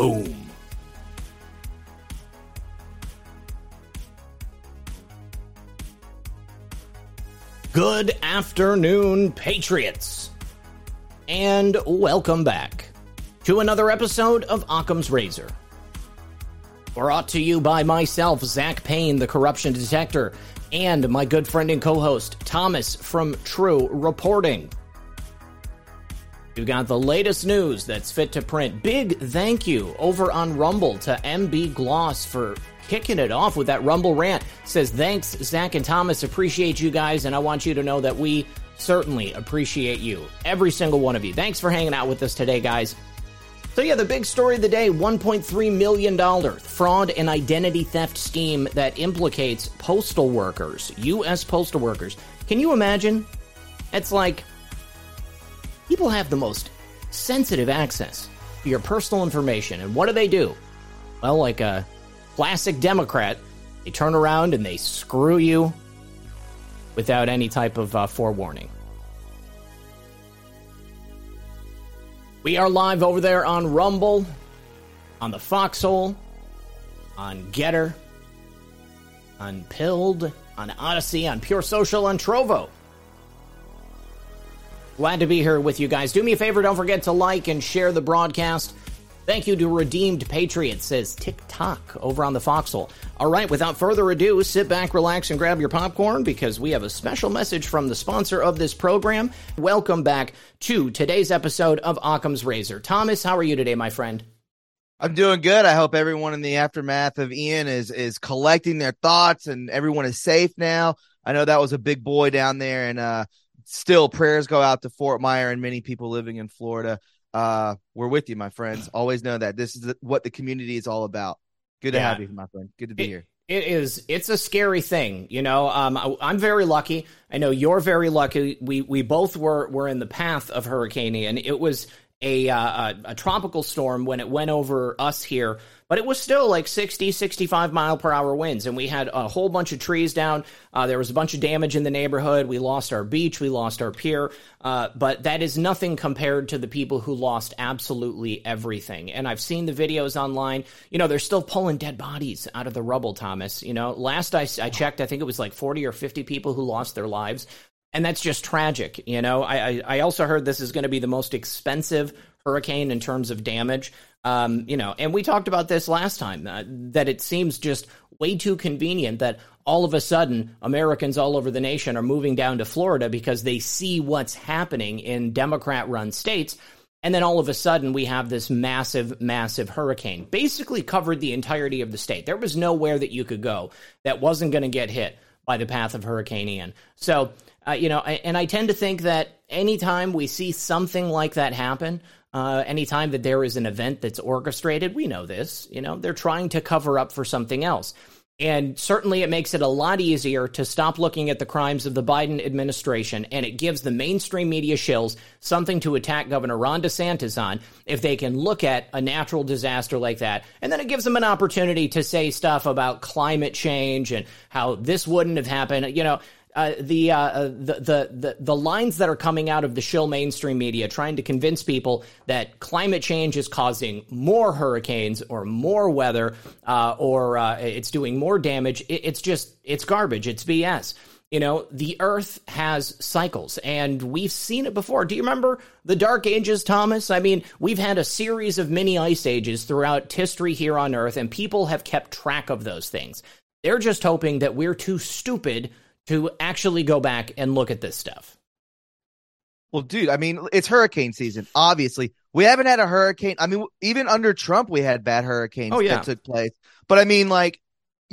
Boom. Good afternoon, Patriots. And welcome back to another episode of Occam's Razor. Brought to you by myself, Zak Paine, the corruption detector, and my good friend and co host, Thomas from True Reporting. We've got the latest news that's fit to print. Big thank you over on Rumble to MB Gloss for kicking it off with that Rumble rant. Says, Thanks, Zak and Thomas. Appreciate you guys, and I want you to know that we certainly appreciate you. Every single one of you. Thanks for hanging out with us today, guys. So, yeah, the big story of the day $1.3 million fraud and identity theft scheme that implicates postal workers, U.S. postal workers. Can you imagine? It's like people have the most sensitive access to your personal information. And what do they do? Well, like a classic Democrat, they turn around and they screw you without any type of uh, forewarning. We are live over there on Rumble, on the Foxhole, on GETTR, on Pilled, on Odysee, on Pure Social, on Trovo. Glad to be here with you guys. Do me a favor, don't forget to like and share the broadcast. Thank you to Redeemed Patriots, says TikTok over on the Foxhole. All right, without further ado, sit back, relax, and grab your popcorn because we have a special message from the sponsor of this program. Welcome back to today's episode of Occam's Razor. Thomas, how are you today, my friend? I'm doing good. I hope everyone in the aftermath of Ian is is collecting their thoughts and everyone is safe now. I know that was a big boy down there, and uh, still prayers go out to Fort Myer and many people living in Florida uh, we're with you, my friends. Always know that this is what the community is all about. Good to yeah. have you, my friend. Good to be it, here. It is. It's a scary thing, you know. Um, I, am very lucky. I know you're very lucky. We we both were were in the path of Hurricane Ian. It was a, uh, a, a tropical storm when it went over us here but it was still like 60 65 mile per hour winds and we had a whole bunch of trees down. Uh, there was a bunch of damage in the neighborhood. We lost our beach. We lost our pier. Uh, but that is nothing compared to the people who lost absolutely everything. And i've seen the videos online. You know they're still pulling dead bodies out of the rubble thomas. You know last I, I checked i think it was like 40 or 50 people who lost their lives and that's just tragic. You know, I, I also heard this is going to be the most expensive hurricane in terms of damage. Um, you know, and we talked about this last time uh, that it seems just way too convenient that all of a sudden Americans all over the nation are moving down to Florida because they see what's happening in Democrat run states. And then all of a sudden, we have this massive, massive hurricane. Basically, covered the entirety of the state. There was nowhere that you could go that wasn't going to get hit by the path of Hurricane Ian. So, uh, you know, and I tend to think that anytime we see something like that happen, uh, anytime that there is an event that's orchestrated, we know this, you know, they're trying to cover up for something else. And certainly it makes it a lot easier to stop looking at the crimes of the Biden administration, and it gives the mainstream media shills something to attack Governor Ron DeSantis on if they can look at a natural disaster like that. And then it gives them an opportunity to say stuff about climate change and how this wouldn't have happened. You know, uh, the, uh, uh, the, the the lines that are coming out of the shill mainstream media trying to convince people that climate change is causing more hurricanes or more weather uh, or uh, it's doing more damage. It, it's just it's garbage. It's BS. You know, the Earth has cycles, and we've seen it before. Do you remember the Dark Ages, Thomas? I mean, we've had a series of mini ice ages throughout history here on Earth, and people have kept track of those things. They're just hoping that we're too stupid to actually go back and look at this stuff. Well, dude, I mean, it's hurricane season. Obviously, we haven't had a hurricane. I mean, even under Trump, we had bad hurricanes oh, yeah. that took place. But I mean, like,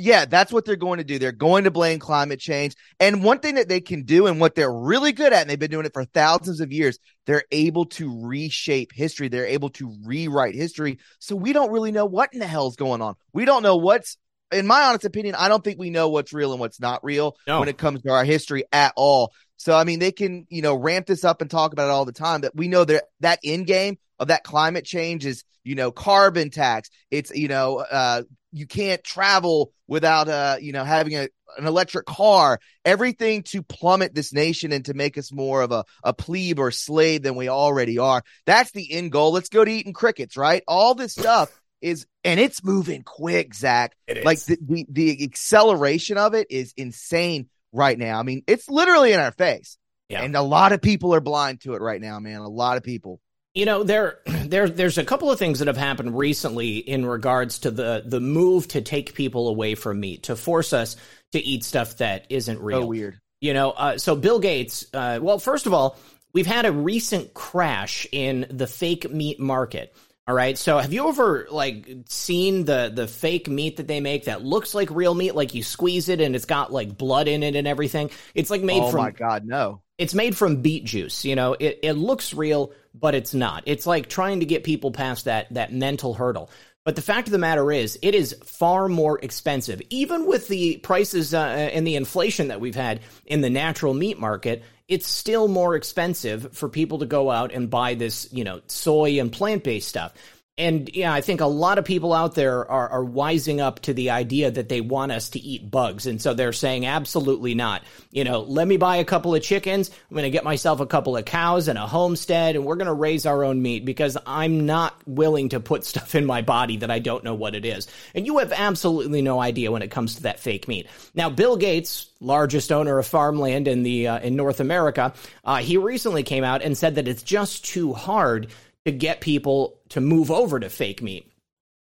Yeah, that's what they're going to do. They're going to blame climate change. And one thing that they can do and what they're really good at, and they've been doing it for thousands of years, they're able to reshape history. They're able to rewrite history. So we don't really know what in the hell's going on. We don't know what's in my honest opinion, I don't think we know what's real and what's not real no. when it comes to our history at all. So I mean, they can you know ramp this up and talk about it all the time. That we know that that end game of that climate change is you know carbon tax. It's you know uh, you can't travel without uh you know having a an electric car. Everything to plummet this nation and to make us more of a a plebe or slave than we already are. That's the end goal. Let's go to eating crickets, right? All this stuff is and it's moving quick, Zak. Like the, the the acceleration of it is insane right now. I mean, it's literally in our face. Yeah. And a lot of people are blind to it right now, man. A lot of people. You know, there there there's a couple of things that have happened recently in regards to the the move to take people away from meat, to force us to eat stuff that isn't real. Oh, weird. You know, uh, so Bill Gates, uh, well, first of all, we've had a recent crash in the fake meat market. All right. So have you ever like seen the the fake meat that they make that looks like real meat? Like you squeeze it and it's got like blood in it and everything. It's like made oh from. Oh my god, no! It's made from beet juice. You know, it it looks real, but it's not. It's like trying to get people past that that mental hurdle. But the fact of the matter is, it is far more expensive, even with the prices uh, and the inflation that we've had in the natural meat market it's still more expensive for people to go out and buy this, you know, soy and plant based stuff. And yeah, I think a lot of people out there are, are wising up to the idea that they want us to eat bugs. And so they're saying, absolutely not. You know, let me buy a couple of chickens. I'm going to get myself a couple of cows and a homestead, and we're going to raise our own meat because I'm not willing to put stuff in my body that I don't know what it is. And you have absolutely no idea when it comes to that fake meat. Now, Bill Gates, largest owner of farmland in the uh, in North America, uh, he recently came out and said that it's just too hard to get people to move over to fake meat.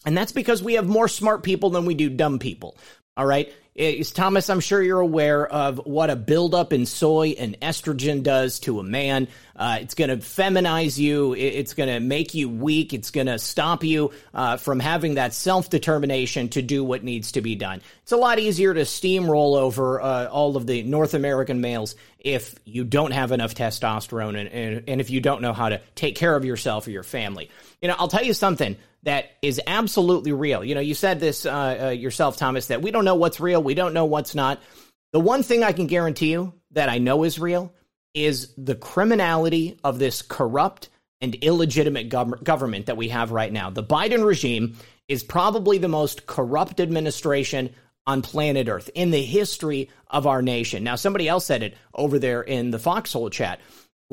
And that's because we have more smart people than we do dumb people. All right. Is Thomas, I'm sure you're aware of what a buildup in soy and estrogen does to a man. Uh, it's going to feminize you. It's going to make you weak. It's going to stop you uh, from having that self determination to do what needs to be done. It's a lot easier to steamroll over uh, all of the North American males if you don't have enough testosterone and, and, and if you don't know how to take care of yourself or your family. You know, I'll tell you something that is absolutely real. You know, you said this uh, uh, yourself, Thomas, that we don't know what's real, we don't know what's not. The one thing I can guarantee you that I know is real is the criminality of this corrupt and illegitimate gov- government that we have right now. The Biden regime is probably the most corrupt administration on planet Earth in the history of our nation. Now, somebody else said it over there in the Foxhole chat.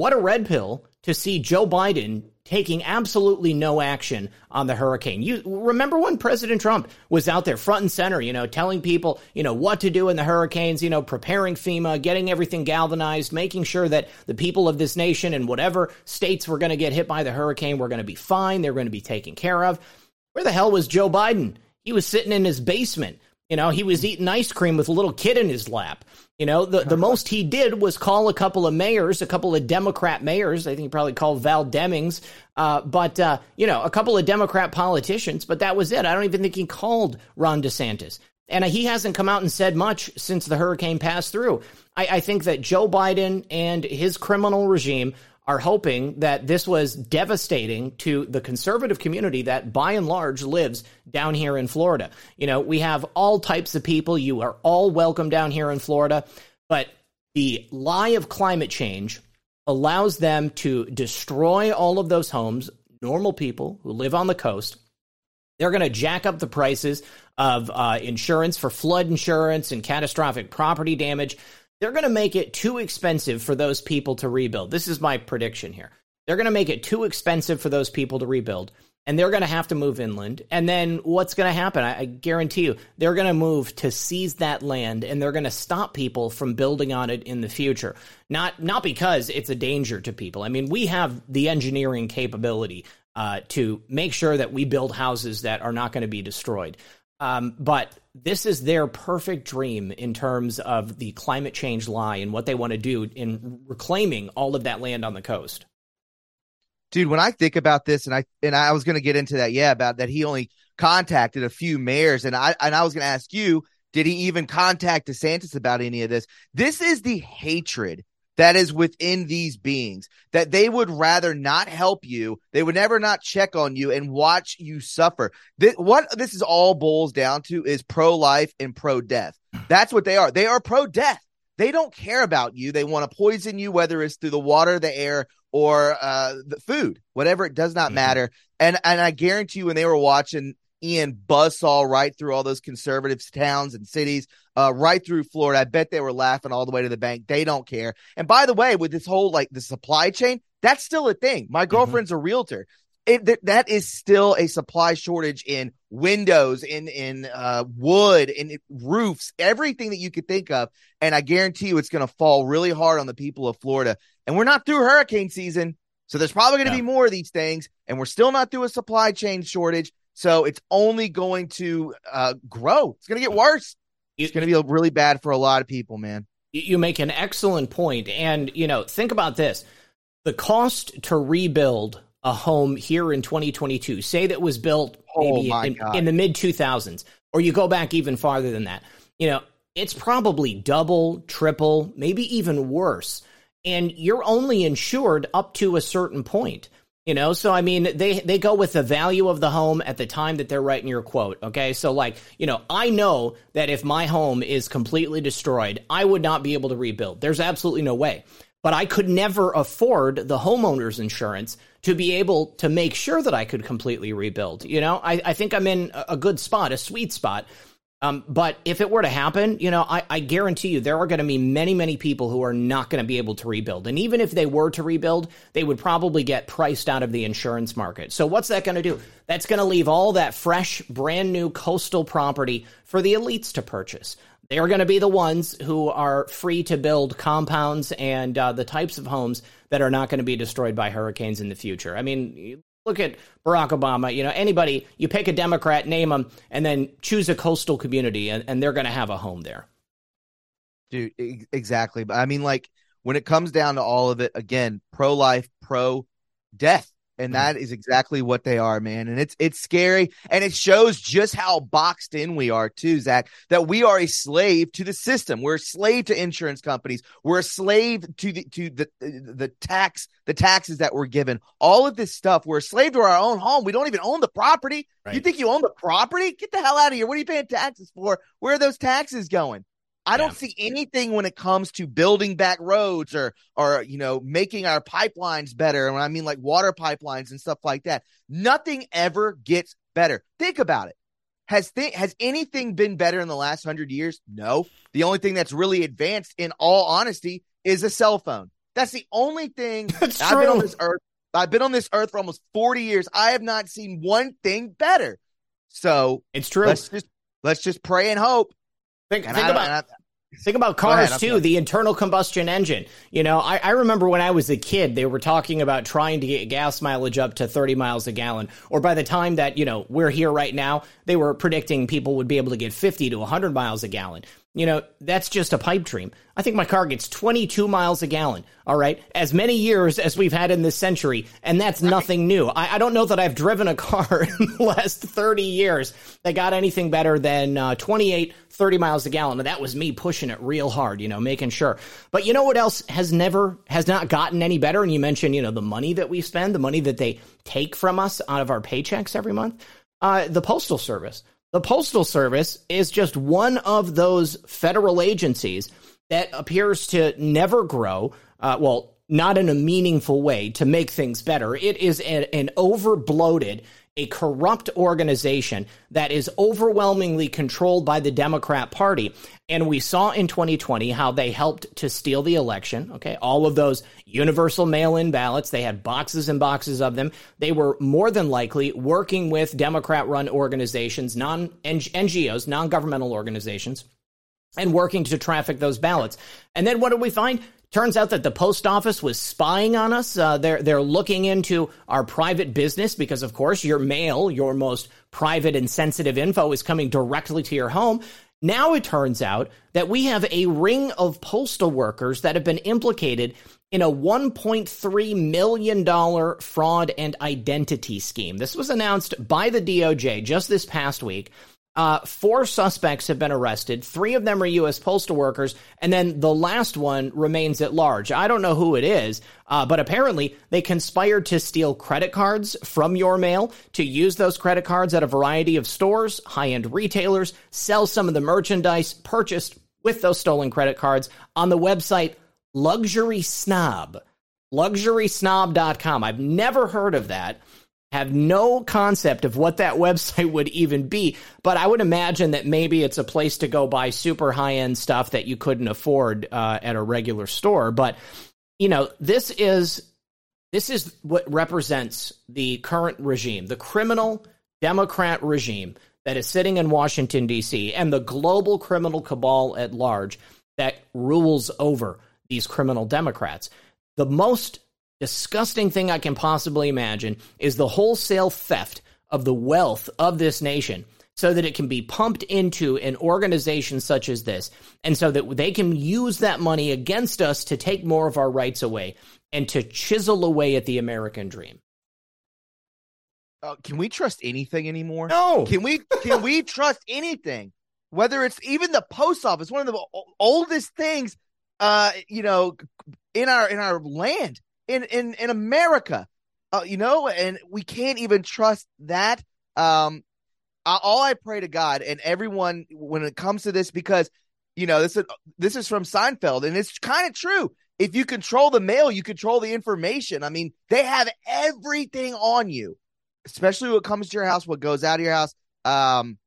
What a red pill to see Joe Biden taking absolutely no action on the hurricane. You remember when President Trump was out there front and center, you know, telling people, you know, what to do in the hurricanes, you know, preparing FEMA, getting everything galvanized, making sure that the people of this nation and whatever states were going to get hit by the hurricane were going to be fine, they're going to be taken care of. Where the hell was Joe Biden? He was sitting in his basement. You know, he was eating ice cream with a little kid in his lap. You know, the, the most he did was call a couple of mayors, a couple of Democrat mayors. I think he probably called Val Demings, uh, but, uh, you know, a couple of Democrat politicians, but that was it. I don't even think he called Ron DeSantis. And he hasn't come out and said much since the hurricane passed through. I, I think that Joe Biden and his criminal regime are hoping that this was devastating to the conservative community that by and large lives down here in Florida. You know, we have all types of people. You are all welcome down here in Florida, but the lie of climate change allows them to destroy all of those homes, normal people who live on the coast. They're going to jack up the prices of uh, insurance for flood insurance and catastrophic property damage they're going to make it too expensive for those people to rebuild. This is my prediction here. They're going to make it too expensive for those people to rebuild, and they're going to have to move inland. And then what's going to happen? I, I guarantee you, they're going to move to seize that land, and they're going to stop people from building on it in the future. Not not because it's a danger to people. I mean, we have the engineering capability uh, to make sure that we build houses that are not going to be destroyed. Um, but this is their perfect dream in terms of the climate change lie and what they want to do in reclaiming all of that land on the coast. Dude, when I think about this, and I and I was going to get into that, yeah, about that he only contacted a few mayors, and I and I was going to ask you, Did he even contact DeSantis about any of this? This is the hatred that is within these beings that they would rather not help you. They would never not check on you and watch you suffer. This, what this is all boils down to is pro life and pro death. That's what they are. They are pro death. They don't care about you. They want to poison you, whether it's through the water, the air, or uh, the food, whatever. It does not mm-hmm. matter. And and I guarantee you, when they were watching Ian buzzsaw right through all those conservative towns and cities, uh, right through Florida. I bet they were laughing all the way to the bank. They don't care. And by the way, with this whole like the supply chain, that's still a thing. My mm-hmm. girlfriend's mm-hmm. a realtor. It, th- that is still a supply shortage in windows, in in uh, wood, in roofs, everything that you could think of. And I guarantee you, it's going to fall really hard on the people of Florida. And we're not through hurricane season, so there's probably going to yeah. be more of these things. And we're still not through a supply chain shortage. So it's only going to uh, grow. It's going to get worse. It's going to be really bad for a lot of people, man. You make an excellent point, and you know, think about this: the cost to rebuild a home here in 2022, say that was built maybe oh in, in the mid 2000s, or you go back even farther than that, you know, it's probably double, triple, maybe even worse. And you're only insured up to a certain point. You know, so I mean, they they go with the value of the home at the time that they're writing your quote. Okay, so like, you know, I know that if my home is completely destroyed, I would not be able to rebuild. There's absolutely no way. But I could never afford the homeowner's insurance to be able to make sure that I could completely rebuild. You know, I, I think I'm in a good spot, a sweet spot um, but if it were to happen, you know, I, I guarantee you there are going to be many, many people who are not going to be able to rebuild. And even if they were to rebuild, they would probably get priced out of the insurance market. So what's that going to do? That's going to leave all that fresh, brand new coastal property for the elites to purchase. They are going to be the ones who are free to build compounds and uh, the types of homes that are not going to be destroyed by hurricanes in the future. I mean, Look at Barack Obama. You know, anybody, you pick a Democrat, name them, and then choose a coastal community, and, and they're going to have a home there. Dude, exactly. But I mean, like, when it comes down to all of it, again, pro life, pro death and mm-hmm. that is exactly what they are, man. And it's it's scary, and it shows just how boxed in we are too, Zak. That we are a slave to the system. We're a slave to insurance companies. We're a slave to the to the the tax the taxes that we're given. All of this stuff. We're a slave to our own home. We don't even own the property. Right. You think you own the property? Get the hell out of here! What are you paying taxes for? Where are those taxes going? I don't see anything when it comes to building back roads or or you know making our pipelines better. And I mean like water pipelines and stuff like that. Nothing ever gets better. Think about it. Has th- has anything been better in the last hundred years? No. The only thing that's really advanced, in all honesty, is a cell phone. That's the only thing that's I've true. been on this earth. I've been on this earth for almost forty years. I have not seen one thing better. So it's true. Let's just let's just pray and hope. Think, think about Think about cars ahead, too, the internal combustion engine. You know, I, I, remember when I was a kid, they were talking about trying to get gas mileage up to 30 miles a gallon. Or by the time that, you know, we're here right now, they were predicting people would be able to get 50 to 100 miles a gallon. You know, that's just a pipe dream. I think my car gets 22 miles a gallon. All right. As many years as we've had in this century. And that's nothing new. I, I don't know that I've driven a car in the last 30 years that got anything better than uh, 28, 30 miles a gallon. And that was me pushing it real hard, you know, making sure. But you know what else has never, has not gotten any better? And you mentioned, you know, the money that we spend, the money that they take from us out of our paychecks every month. Uh, the Postal Service. The Postal Service is just one of those federal agencies that appears to never grow. Uh, well, not in a meaningful way to make things better. It is a, an over bloated, a corrupt organization that is overwhelmingly controlled by the Democrat Party. And we saw in 2020 how they helped to steal the election. Okay. All of those universal mail in ballots, they had boxes and boxes of them. They were more than likely working with Democrat run organizations, non NGOs, non governmental organizations and working to traffic those ballots. And then what did we find? Turns out that the post office was spying on us. Uh, they're they're looking into our private business because, of course, your mail, your most private and sensitive info, is coming directly to your home. Now it turns out that we have a ring of postal workers that have been implicated in a $1.3 million fraud and identity scheme. This was announced by the DOJ just this past week. Uh, four suspects have been arrested. Three of them are U.S. postal workers, and then the last one remains at large. I don't know who it is, uh, but apparently they conspired to steal credit cards from your mail, to use those credit cards at a variety of stores, high end retailers, sell some of the merchandise purchased with those stolen credit cards on the website Luxury Snob. LuxurySnob.com. I've never heard of that have no concept of what that website would even be, but I would imagine that maybe it's a place to go buy super high end stuff that you couldn't afford uh, at a regular store. But you know, this is this is what represents the current regime, the criminal Democrat regime that is sitting in Washington D.C. and the global criminal cabal at large that rules over these criminal Democrats. The most disgusting thing I can possibly imagine is the wholesale theft of the wealth of this nation so that it can be pumped into an organization such as this and so that they can use that money against us to take more of our rights away and to chisel away at the American dream. Uh, can we trust anything anymore? No. Can we can we trust anything? Whether it's even the post office, one of the oldest things uh you know in our in our land in in in America. Uh, you know, and we can't even trust that. Um, all I pray to God and everyone when it comes to this, because you know this is this is from Seinfeld, and it's kind of true. If you control the mail, you control the information. I mean, they have everything on you, especially what comes to your house, what goes out of your house. Um,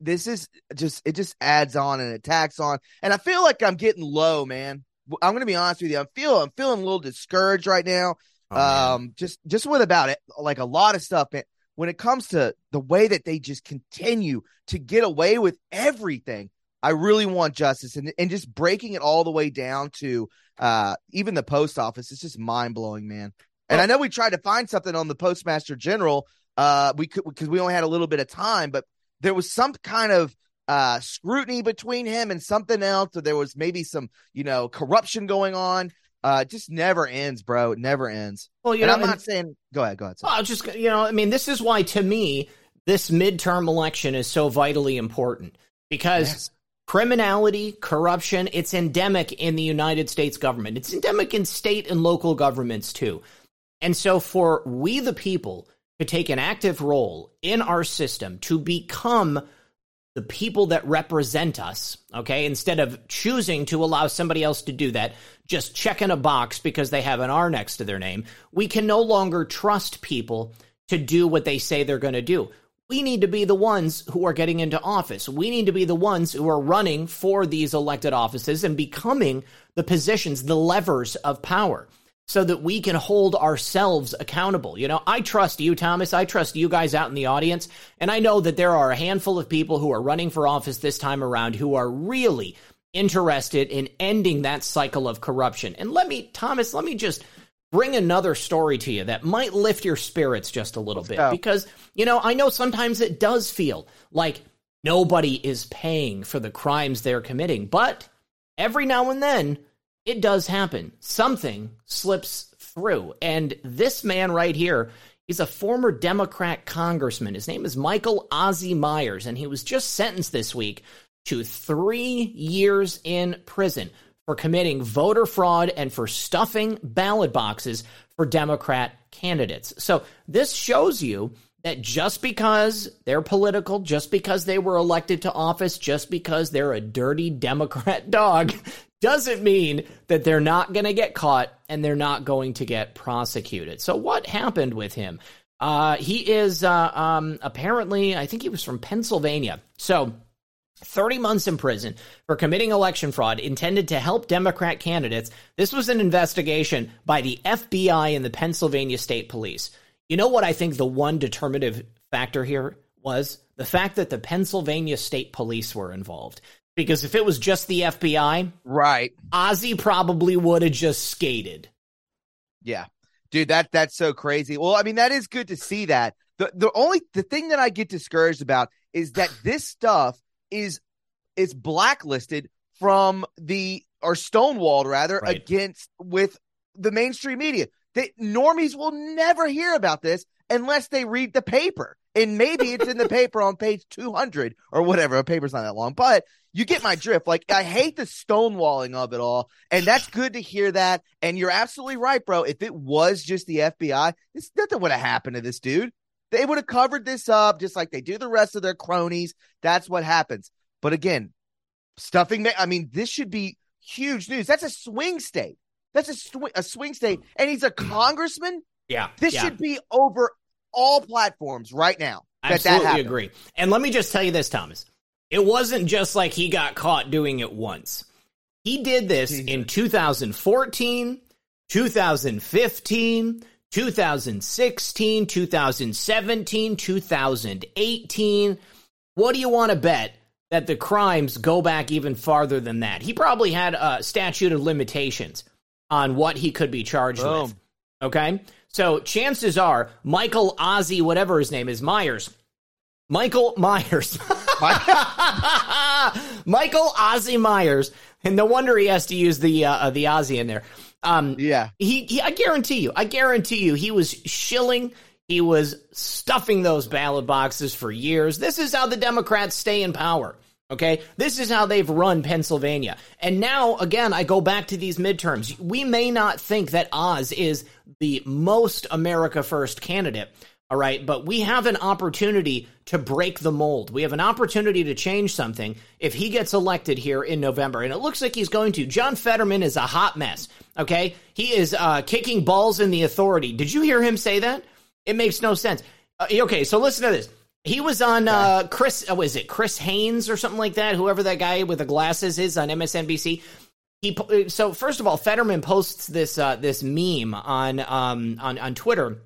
this is just it just adds on and it attacks on, and I feel like I'm getting low, man. I'm going to be honest with you. I'm feeling I'm feeling a little discouraged right now. Oh, um, just just with about it, like a lot of stuff. When it comes to the way that they just continue to get away with everything, I really want justice and and just breaking it all the way down to uh even the post office. It's just mind blowing, man. And I know we tried to find something on the postmaster general. Uh, we could because we only had a little bit of time, but there was some kind of uh, scrutiny between him and something else, or there was maybe some, you know, corruption going on. Uh, just never ends, bro. It never ends. Well, you and know, I'm not saying. Go ahead. Go ahead. Well, just you know, I mean, this is why to me this midterm election is so vitally important because yes. criminality, corruption, it's endemic in the United States government. It's endemic in state and local governments too. And so, for we the people to take an active role in our system to become the people that represent us, okay, instead of choosing to allow somebody else to do that, just checking a box because they have an R next to their name, we can no longer trust people to do what they say they're going to do. We need to be the ones who are getting into office. We need to be the ones who are running for these elected offices and becoming the positions, the levers of power so that we can hold ourselves accountable. You know, I trust you, Thomas. I trust you guys out in the audience. And I know that there are a handful of people who are running for office this time around who are really interested in ending that cycle of corruption. And let me, Thomas, let me just bring another story to you that might lift your spirits just a little Let's bit. Go. Because, you know, I know sometimes it does feel like nobody is paying for the crimes they're committing, but every now and then, it does happen. Something slips through. And this man right here is a former Democrat congressman. His name is Michael Ozzie Myers, and he was just sentenced this week to three years in prison for committing voter fraud and for stuffing ballot boxes for Democrat candidates. So this shows you that just because they're political, just because they were elected to office, just because they're a dirty Democrat dog, doesn't mean that they're not going to get caught and they're not going to get prosecuted. So, what happened with him? Uh, he is uh, um, apparently, I think he was from Pennsylvania. So, 30 months in prison for committing election fraud intended to help Democrat candidates. This was an investigation by the FBI and the Pennsylvania State Police. You know what I think the one determinative factor here was? The fact that the Pennsylvania State Police were involved because if it was just the FBI, right, Ozzie probably would have just skated. Yeah, dude, that that's so crazy. Well, I mean, that is good to see that. the The only the thing that I get discouraged about is that this stuff is is blacklisted from the or stonewalled rather right. against with the mainstream media. That normies will never hear about this unless they read the paper. And maybe it's in the paper on page 200 or whatever. A paper's not that long, but you get my drift. Like, I hate the stonewalling of it all. And that's good to hear that. And you're absolutely right, bro. If it was just the FBI, this nothing would have happened to this dude. They would have covered this up just like they do the rest of their cronies. That's what happens. But again, stuffing, I mean, this should be huge news. That's a swing state. That's a, sw- a swing state. And he's a congressman. Yeah. This yeah. should be over all platforms right now. That Absolutely that agree. And let me just tell you this, Thomas. It wasn't just like he got caught doing it once. He did this in 2014, 2015, 2016, 2017, 2018. What do you want to bet that the crimes go back even farther than that? He probably had a statute of limitations on what he could be charged Boom. with. Okay? So chances are Michael Ozzie, whatever his name is, Myers. Michael Myers. Michael Ozzie Myers. And no wonder he has to use the uh, uh, the Ozzie in there. Um, yeah. He, he, I guarantee you, I guarantee you, he was shilling. He was stuffing those ballot boxes for years. This is how the Democrats stay in power. Okay, this is how they've run Pennsylvania. And now, again, I go back to these midterms. We may not think that Oz is the most America First candidate, all right, but we have an opportunity to break the mold. We have an opportunity to change something if he gets elected here in November. And it looks like he's going to. John Fetterman is a hot mess, okay? He is uh, kicking balls in the authority. Did you hear him say that? It makes no sense. Uh, okay, so listen to this. He was on uh, Chris. Oh, is it Chris Haynes or something like that? Whoever that guy with the glasses is on MSNBC. He so first of all, Fetterman posts this uh, this meme on um, on on Twitter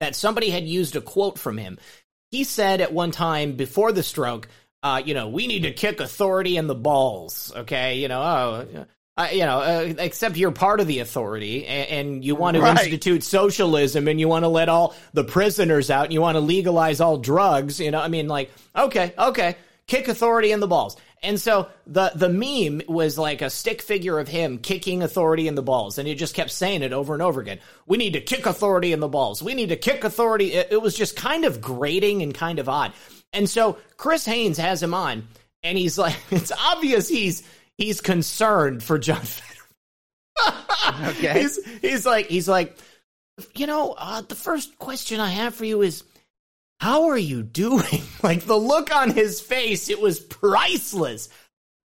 that somebody had used a quote from him. He said at one time before the stroke, uh, you know, we need to kick authority in the balls. Okay, you know, oh, uh, you know, uh, except you're part of the authority and, and you want to right. institute socialism and you want to let all the prisoners out and you want to legalize all drugs. You know, I mean, like, okay, okay, kick authority in the balls. And so the the meme was like a stick figure of him kicking authority in the balls, and he just kept saying it over and over again. We need to kick authority in the balls. We need to kick authority. It, it was just kind of grating and kind of odd. And so Chris Haynes has him on, and he's like, it's obvious he's he's concerned for John Fetterman. okay. He's he's like he's like, you know, uh, the first question I have for you is, how are you doing? like the look on his face, it was priceless.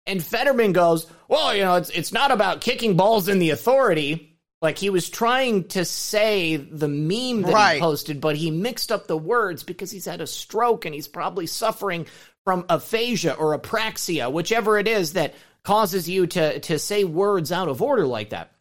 And Fetterman goes, well, you know, it's it's not about kicking balls in the authority. Like he was trying to say the meme that right. he posted, but he mixed up the words because he's had a stroke and he's probably suffering from aphasia or apraxia, whichever it is that causes you to to say words out of order like that.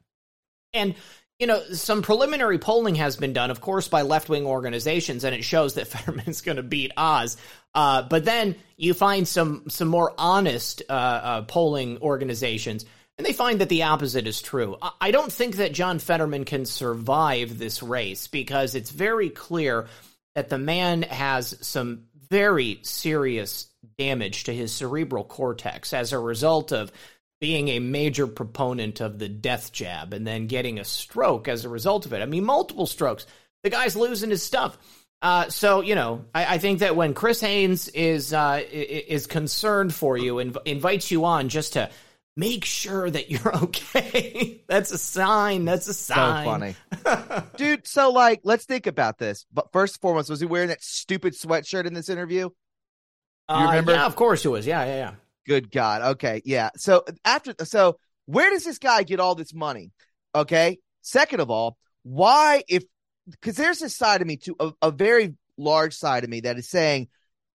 And you know, some preliminary polling has been done, of course, by left wing organizations, and it shows that Fetterman's going to beat Oz. Uh, but then you find some some more honest uh, uh, polling organizations, and they find that the opposite is true. I, I don't think that John Fetterman can survive this race because it's very clear that the man has some very serious damage to his cerebral cortex as a result of being a major proponent of the death jab and then getting a stroke as a result of it. I mean, multiple strokes. The guy's losing his stuff. Uh, so you know, I, I, think that when Chris Haynes is uh, is concerned for you and invites you on just to make sure that you're okay, that's a sign. That's a sign. So funny, dude. So like, let's think about this. But first and foremost, was he wearing that stupid sweatshirt in this interview? You uh, remember? Yeah, of course it was. Yeah, yeah, yeah. Good God. Okay, yeah. So after, so where does this guy get all this money? Okay. Second of all, why if because there's this side of me too, a, a very large side of me that is saying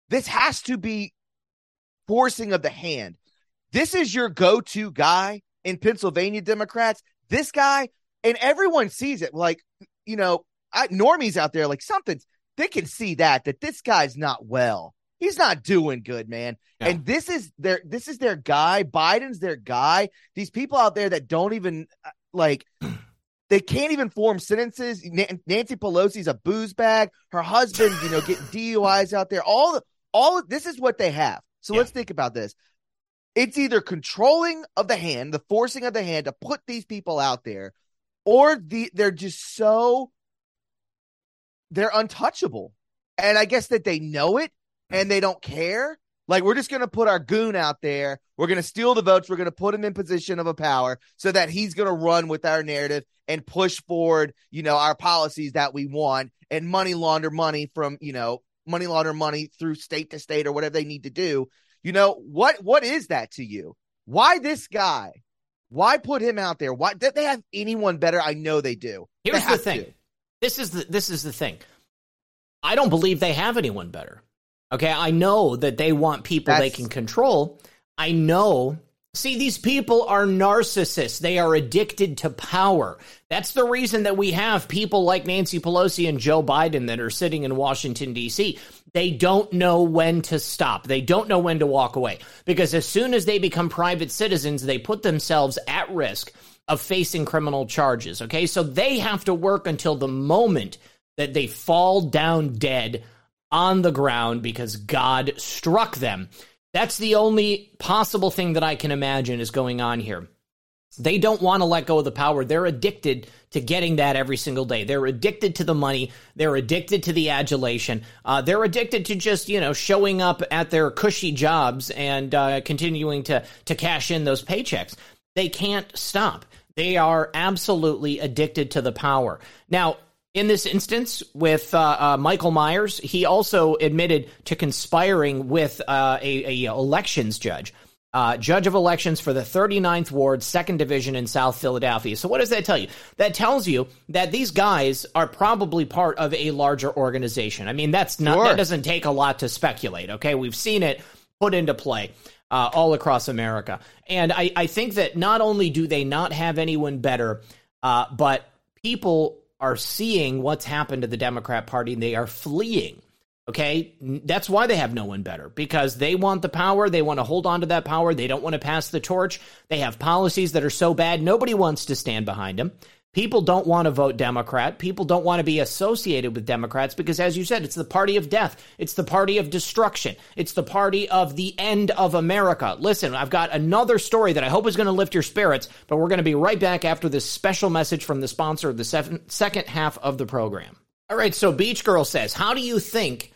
this has to be forcing of the hand. This is your go-to guy in Pennsylvania Democrats. This guy, and everyone sees it. Like, you know, I, normies out there, like something they can see that that this guy's not well he's not doing good, man. Yeah. And this is their this is their guy. Biden's their guy. These people out there that don't even uh, like they can't even form sentences. Nancy Pelosi's a booze bag. Her husband, you know, getting DUIs out there. All all this is what they have. So yeah. let's think about this. It's either controlling of the hand, the forcing of the hand to put these people out there, or the they're just so they're untouchable And I guess that they know it and they don't care. Like we're just going to put our goon out there. We're going to steal the votes. We're going to put him in position of a power so that he's going to run with our narrative and push forward, you know, our policies that we want and money launder money from, you know, money launder money through state to state or whatever they need to do. You know, what what is that to you? Why this guy? Why put him out there? Why did they have anyone better? I know they do. Here's they the thing. To. This is the this is the thing. I don't believe they have anyone better. Okay, I know that they want people That's... they can control. I know See, these people are narcissists. They are addicted to power. That's the reason that we have people like Nancy Pelosi and Joe Biden that are sitting in Washington, D.C. They don't know when to stop. They don't know when to walk away. Because as soon as they become private citizens, they put themselves at risk of facing criminal charges. Okay, so they have to work until the moment that they fall down dead on the ground because God struck them. That's the only possible thing that I can imagine is going on here. They don't want to let go of the power. They're addicted to getting that every single day. They're addicted to the money. They're addicted to the adulation. Uh, they're addicted to just you know showing up at their cushy jobs and uh, continuing to to cash in those paychecks. They can't stop. They are absolutely addicted to the power. Now, in this instance with uh, uh, Michael Myers, he also admitted to conspiring with uh, a, a, elections judge, uh, judge of elections for the 39th Ward, Second Division in South Philadelphia. So what does that tell you? That tells you that these guys are probably part of a larger organization. I mean, that's not sure. that doesn't take a lot to speculate. Okay, we've seen it put into play. Uh, all across America. And I, I think that not only do they not have anyone better, uh, but people are seeing what's happened to the Democrat Party and they are fleeing. Okay, that's why they have no one better because they want the power. They want to hold on to that power. They don't want to pass the torch. They have policies that are so bad, nobody wants to stand behind them. People don't want to vote Democrat. People don't want to be associated with Democrats because, as you said, it's the party of death. It's the party of destruction. It's the party of the end of America. Listen, I've got another story that I hope is going to lift your spirits, but we're going to be right back after this special message from the sponsor of the second half of the program. All right, so Beach Girl says, How do you think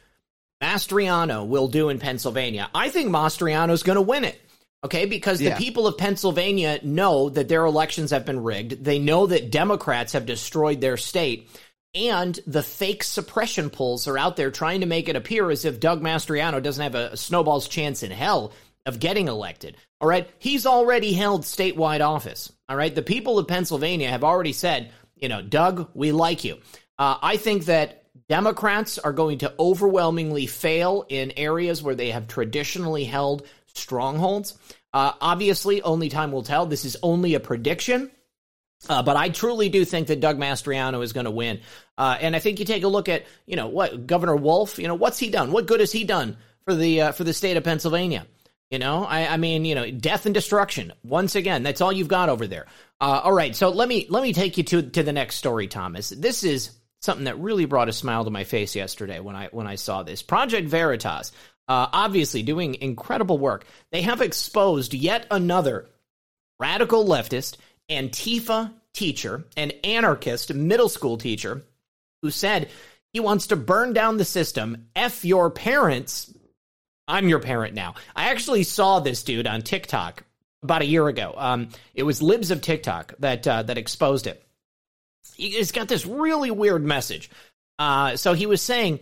Mastriano will do in Pennsylvania? I think Mastriano's going to win it. Okay, because the yeah. people of Pennsylvania know that their elections have been rigged. They know that Democrats have destroyed their state. And the fake suppression polls are out there trying to make it appear as if Doug Mastriano doesn't have a, a snowball's chance in hell of getting elected. All right. He's already held statewide office. All right. The people of Pennsylvania have already said, you know, Doug, we like you. Uh, I think that Democrats are going to overwhelmingly fail in areas where they have traditionally held strongholds. Uh, obviously, only time will tell. This is only a prediction. Uh, but I truly do think that Doug Mastriano is going to win. Uh, and I think you take a look at, you know, what Governor Wolf, you know, what's he done? What good has he done for the uh, for the state of Pennsylvania? You know, I, I, mean, you know, death and destruction. Once again, that's all you've got over there. Uh, all right, so let me let me take you to to the next story, Thomas. This is something that really brought a smile to my face yesterday when I when I saw this. Project Veritas uh, obviously doing incredible work. They have exposed yet another radical leftist, Antifa teacher, an anarchist middle school teacher who said he wants to burn down the system. F your parents. I'm your parent now. I actually saw this dude on TikTok about a year ago. Um, it was Libs of TikTok that uh, that exposed it. He's got this really weird message. Uh, so he was saying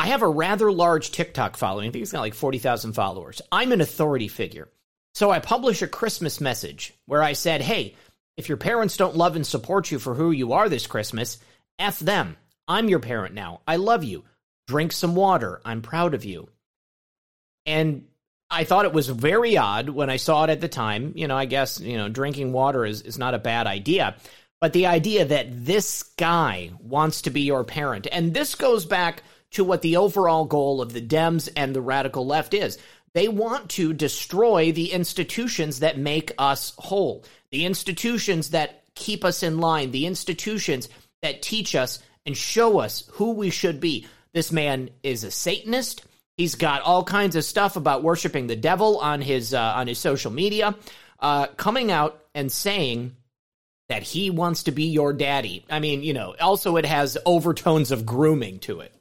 I have a rather large TikTok following. I think it's got like 40,000 followers. I'm an authority figure. So I publish a Christmas message where I said, hey, if your parents don't love and support you for who you are this Christmas, F them. I'm your parent now. I love you. Drink some water. I'm proud of you. And I thought it was very odd when I saw it at the time. You know, I guess, you know, drinking water is, is not a bad idea. But the idea that this guy wants to be your parent, and this goes back to what the overall goal of the Dems and the radical left is. They want to destroy the institutions that make us whole, the institutions that keep us in line, the institutions that teach us and show us who we should be. This man is a Satanist. He's got all kinds of stuff about worshiping the devil on his uh, on his social media, uh, coming out and saying that he wants to be your daddy. I mean, you know, also it has overtones of grooming to it.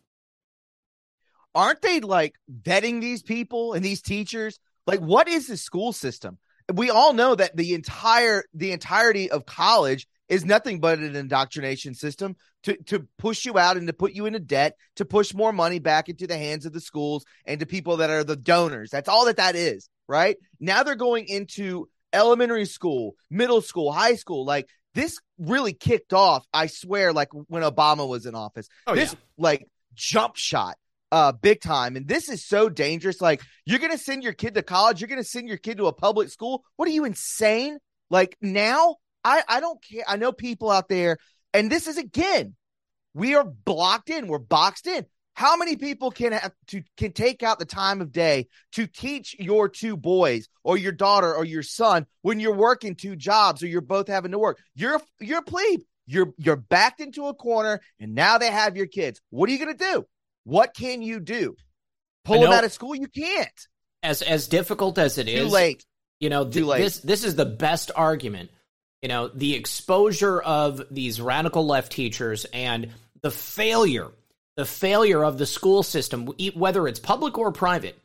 Aren't they like vetting these people and these teachers? Like, what is the school system? We all know that the entire the entirety of college is nothing but an indoctrination system to, to push you out and to put you into debt, to push more money back into the hands of the schools and to people that are the donors. That's all that that is, right? Now they're going into elementary school, middle school, high school. Like this really kicked off, I swear, like when Obama was in office. Oh, this yeah. like jump shot uh big time. And this is so dangerous. Like you're gonna send your kid to college. You're gonna send your kid to a public school. What are you insane? Like now i i don't care. I know people out there and this is again we are blocked in. We're boxed in. How many people can have to can take out the time of day to teach your two boys or your daughter or your son when you're working two jobs or you're both having to work? You're you're a plebe. You're you're backed into a corner and now they have your kids. What are you going to do what can you do pull them out of school you can't As as difficult as it is, too late You know, th- Too late. this this is the best argument. You know, the exposure of these radical left teachers and the failure, the failure of the school system, whether it's public or private,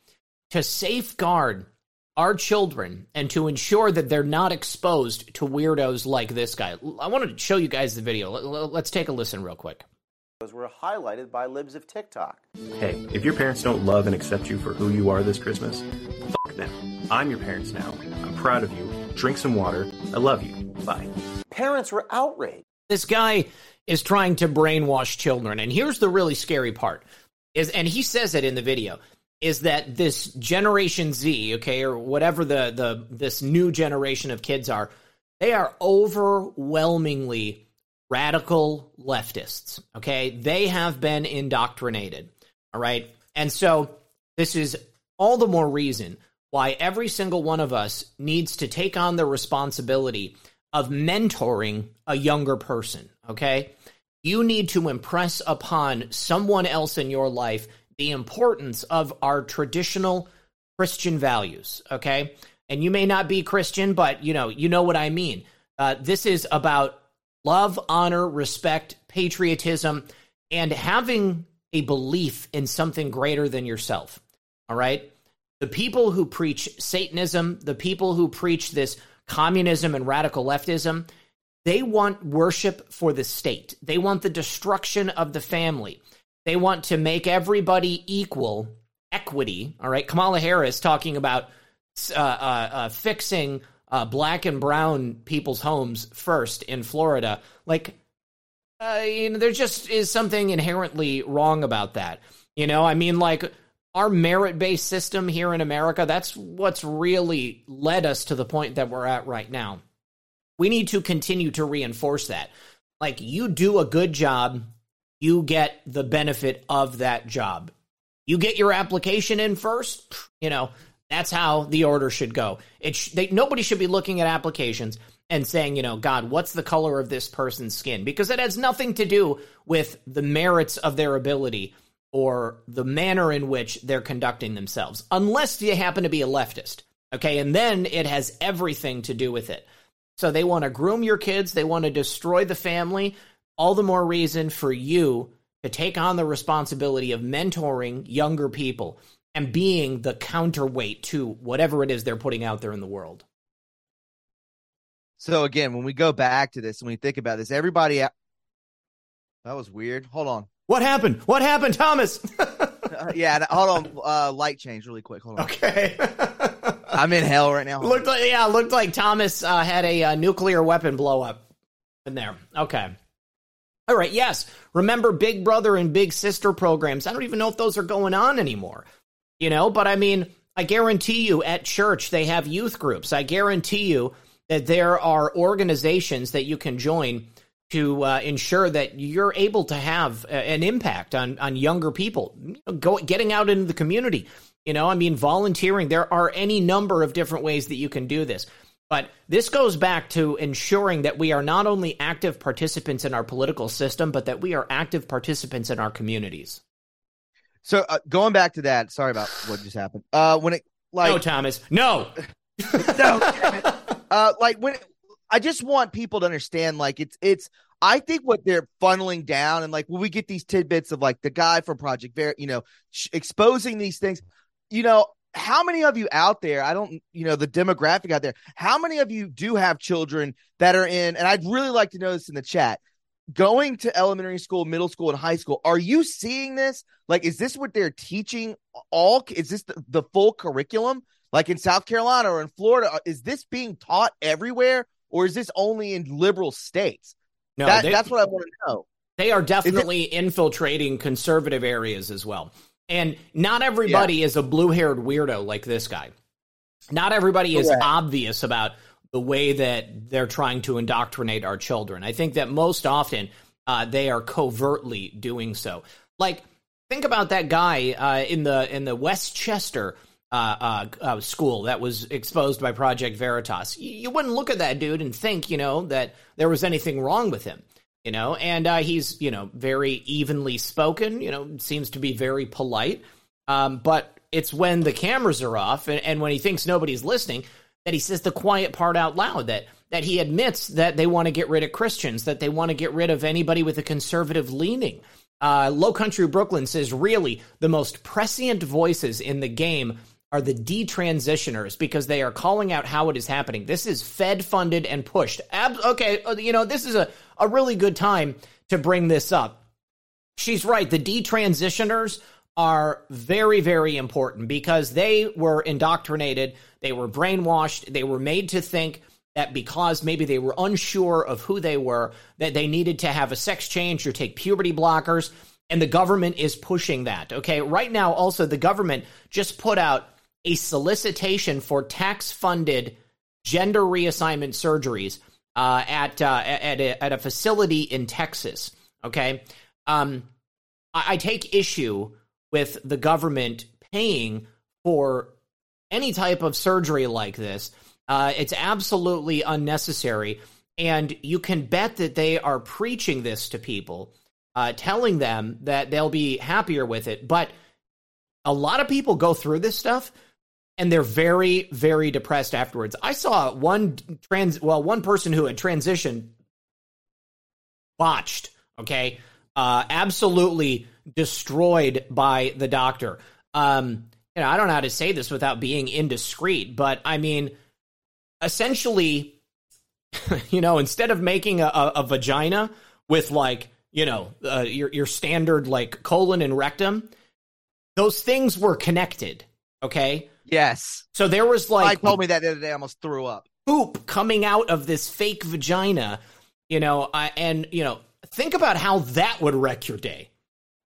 to safeguard our children and to ensure that they're not exposed to weirdos like this guy. I wanted to show you guys the video. Let- let- Let's take a listen real quick. Were highlighted by libs of TikTok. Hey, if your parents don't love and accept you for who you are this Christmas, fuck them. I'm your parents now. I'm proud of you. Drink some water. I love you. Bye. Parents were outraged. this guy is trying to brainwash children and here's the really scary part is and he says it in the video is that this generation z okay or whatever the the this new generation of kids are they are overwhelmingly radical leftists okay they have been indoctrinated all right and so this is all the more reason why every single one of us needs to take on the responsibility of mentoring a younger person, okay? You need to impress upon someone else in your life the importance of our traditional Christian values, okay? And you may not be Christian, but you know, you know what I mean. Uh, this is about love, honor, respect, patriotism, and having a belief in something greater than yourself. All right? The people who preach Satanism, the people who preach this communism and radical leftism, they want worship for the state. They want the destruction of the family. They want to make everybody equal, equity. All right, Kamala Harris talking about uh, uh, uh, fixing uh, black and brown people's homes first in Florida. Like, uh, you know, there just is something inherently wrong about that. You know, I mean, like our merit based system here in America, that's what's really led us to the point that we're at right now. We need to continue to reinforce that. Like, you do a good job, you get the benefit of that job. You get your application in first, you know, that's how the order should go. It sh- they, nobody should be looking at applications and saying, you know, God, what's the color of this person's skin? Because it has nothing to do with the merits of their ability or the manner in which they're conducting themselves, unless you happen to be a leftist. Okay, and then it has everything to do with it. So they want to groom your kids, they want to destroy the family. All the more reason for you to take on the responsibility of mentoring younger people and being the counterweight to whatever it is they're putting out there in the world. So again, when we go back to this and we think about this, everybody that was weird. Hold on. What happened? What happened, Thomas? Uh, yeah, hold on. Uh, light change really quick. Hold on. okay. I'm in hell right now. Hold on. looked like yeah, looked like Thomas uh, had a uh, nuclear weapon blow up in there. Okay. All right. Yes. Remember Big Brother and Big Sister programs? I don't even know if those are going on anymore. You know, but I mean, I guarantee you at church they have youth groups. I guarantee you that there are organizations that you can join to uh, ensure that you're able to have a- an impact on on younger people, go getting out into the community. You know, I mean, volunteering. There are any number of different ways that you can do this. But this goes back to ensuring that we are not only active participants in our political system, but that we are active participants in our communities. So uh, going back to that, sorry about what just happened. Uh, when it like no, Thomas. No. no, uh, like when I just want people to understand, like it's it's. I think what they're funneling down, and like when we get these tidbits of like the guy from Project Ver, you know, sh- exposing these things, you know, how many of you out there, I don't, you know, the demographic out there, how many of you do have children that are in, and I'd really like to know this in the chat, going to elementary school, middle school, and high school, are you seeing this? Like, is this what they're teaching all? Is this the, the full curriculum? Like in South Carolina or in Florida, uh, is this being taught everywhere or is this only in liberal states? No, That- they, that's what I want to know. they are definitely infiltrating conservative areas as well. And not everybody is a blue haired weirdo like this guy. Not everybody is obvious about the way that they're trying to indoctrinate our children. I think that most often uh, they are covertly doing so. Like, think about that guy uh, in the in the Westchester uh, uh, uh, school that was exposed by Project Veritas. You, you wouldn't look at that dude and think, you know, that there was anything wrong with him. You know, and uh, he's you know very evenly spoken. You know, seems to be very polite. Um, but it's when the cameras are off and, and when he thinks nobody's listening that he says the quiet part out loud that that he admits that they want to get rid of Christians, that they want to get rid of anybody with a conservative leaning. Uh, Low Country Brooklyn says, really, the most prescient voices in the game are the detransitioners because they are calling out how it is happening. This is Fed funded and pushed. Ab- okay, uh, you know, this is a, a really good time to bring this up. She's right. The detransitioners are very, very important because they were indoctrinated, they were brainwashed, they were made to think that because maybe they were unsure of who they were, that they needed to have a sex change or take puberty blockers. And the government is pushing that. Okay. Right now, also, the government just put out a solicitation for tax funded gender reassignment surgeries uh, at, uh, at, a, at a facility in Texas. Okay. Um, I, I take issue with the government paying for any type of surgery like this. Uh, it's absolutely unnecessary. And you can bet that they are preaching this to people, uh, telling them that they'll be happier with it. But a lot of people go through this stuff and they're very, very depressed afterwards. I saw one trans, well, one person who had transitioned botched, okay? Uh, absolutely destroyed by the doctor. Um, you know, I don't know how to say this without being indiscreet, but I mean, essentially, you know, instead of making a, a, a vagina with like, you know, uh, your your standard like colon and rectum, those things were connected. Okay, Yes. so there was like told me that the other day. I almost threw up. poop coming out of this fake vagina, you know, I, and you know, think about how that would wreck your day.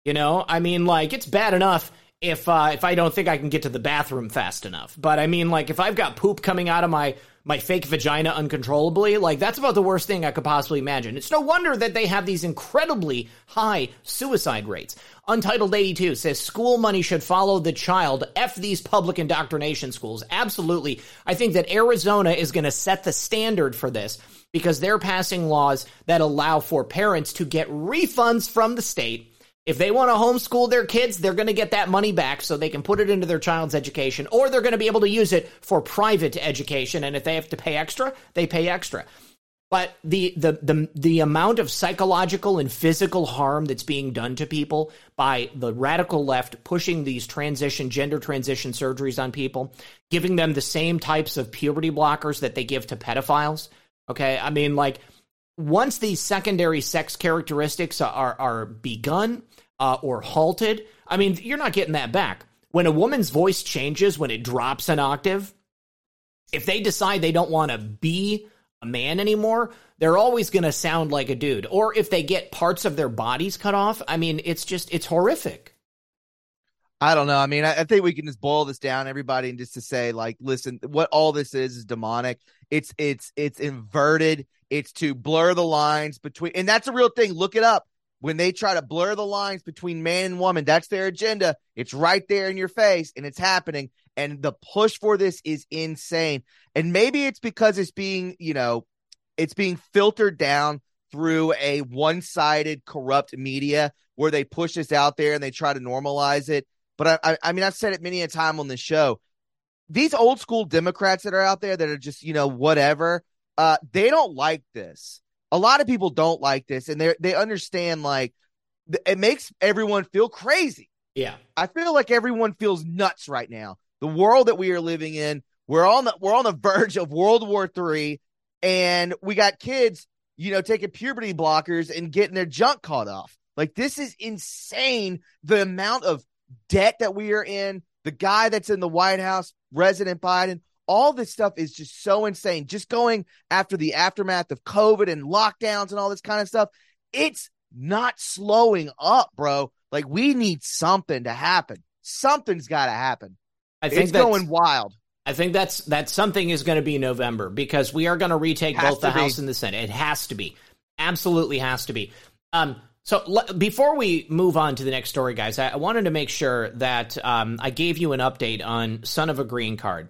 You know, I mean, like it's bad enough if uh, if I don't think I can get to the bathroom fast enough, but I mean, like if I've got poop coming out of my my fake vagina uncontrollably, like that's about the worst thing I could possibly imagine. It's no wonder that they have these incredibly high suicide rates. Untitled 82 says school money should follow the child. F these public indoctrination schools. Absolutely. I think that Arizona is going to set the standard for this because they're passing laws that allow for parents to get refunds from the state if they want to homeschool their kids, they're going to get that money back so they can put it into their child's education, or they're going to be able to use it for private education. And if they have to pay extra, they pay extra. But the, the the the amount of psychological and physical harm that's being done to people by the radical left pushing these transition gender transition surgeries on people, giving them the same types of puberty blockers that they give to pedophiles. Okay, I mean like once these secondary sex characteristics are are begun uh, or halted, I mean, you're not getting that back. When a woman's voice changes, when it drops an octave, if they decide they don't want to be a man anymore, they're always going to sound like a dude. Or if they get parts of their bodies cut off, I mean, it's just it's horrific. I don't know. I mean, I, I think we can just boil this down, everybody, and just to say, like, listen, what all this is is demonic. It's it's it's inverted. It's to blur the lines between, and that's a real thing. Look it up. When they try to blur the lines between man and woman, that's their agenda. It's right there in your face, and it's happening. And the push for this is insane. And maybe it's because it's being, you know, it's being filtered down through a one-sided corrupt media where they push this out there and they try to normalize it. But I, I, I mean, I've said it many a time on the show. These old school Democrats that are out there that are just, you know, whatever. uh, they don't like this. A lot of people don't like this, and they they understand like it makes everyone feel crazy. Yeah. I feel like everyone feels nuts right now. The world that we are living in, we're on the we're on the verge of World War Three, and we got kids, you know, taking puberty blockers and getting their junk caught off. Like this is insane. The amount of debt that we are in, the guy that's in the White House, President Biden, all this stuff is just so insane. Just going after the aftermath of COVID and lockdowns and all this kind of stuff, it's not slowing up, bro. Like we need something to happen. Something's got to happen. I think It's that's, going wild. I think that's that something is going to be November because we are going to retake both the be. House and the Senate. It has to be, absolutely has to be. Um, so l- before we move on to the next story, guys, I, I wanted to make sure that um, I gave you an update on Son of a Green Card.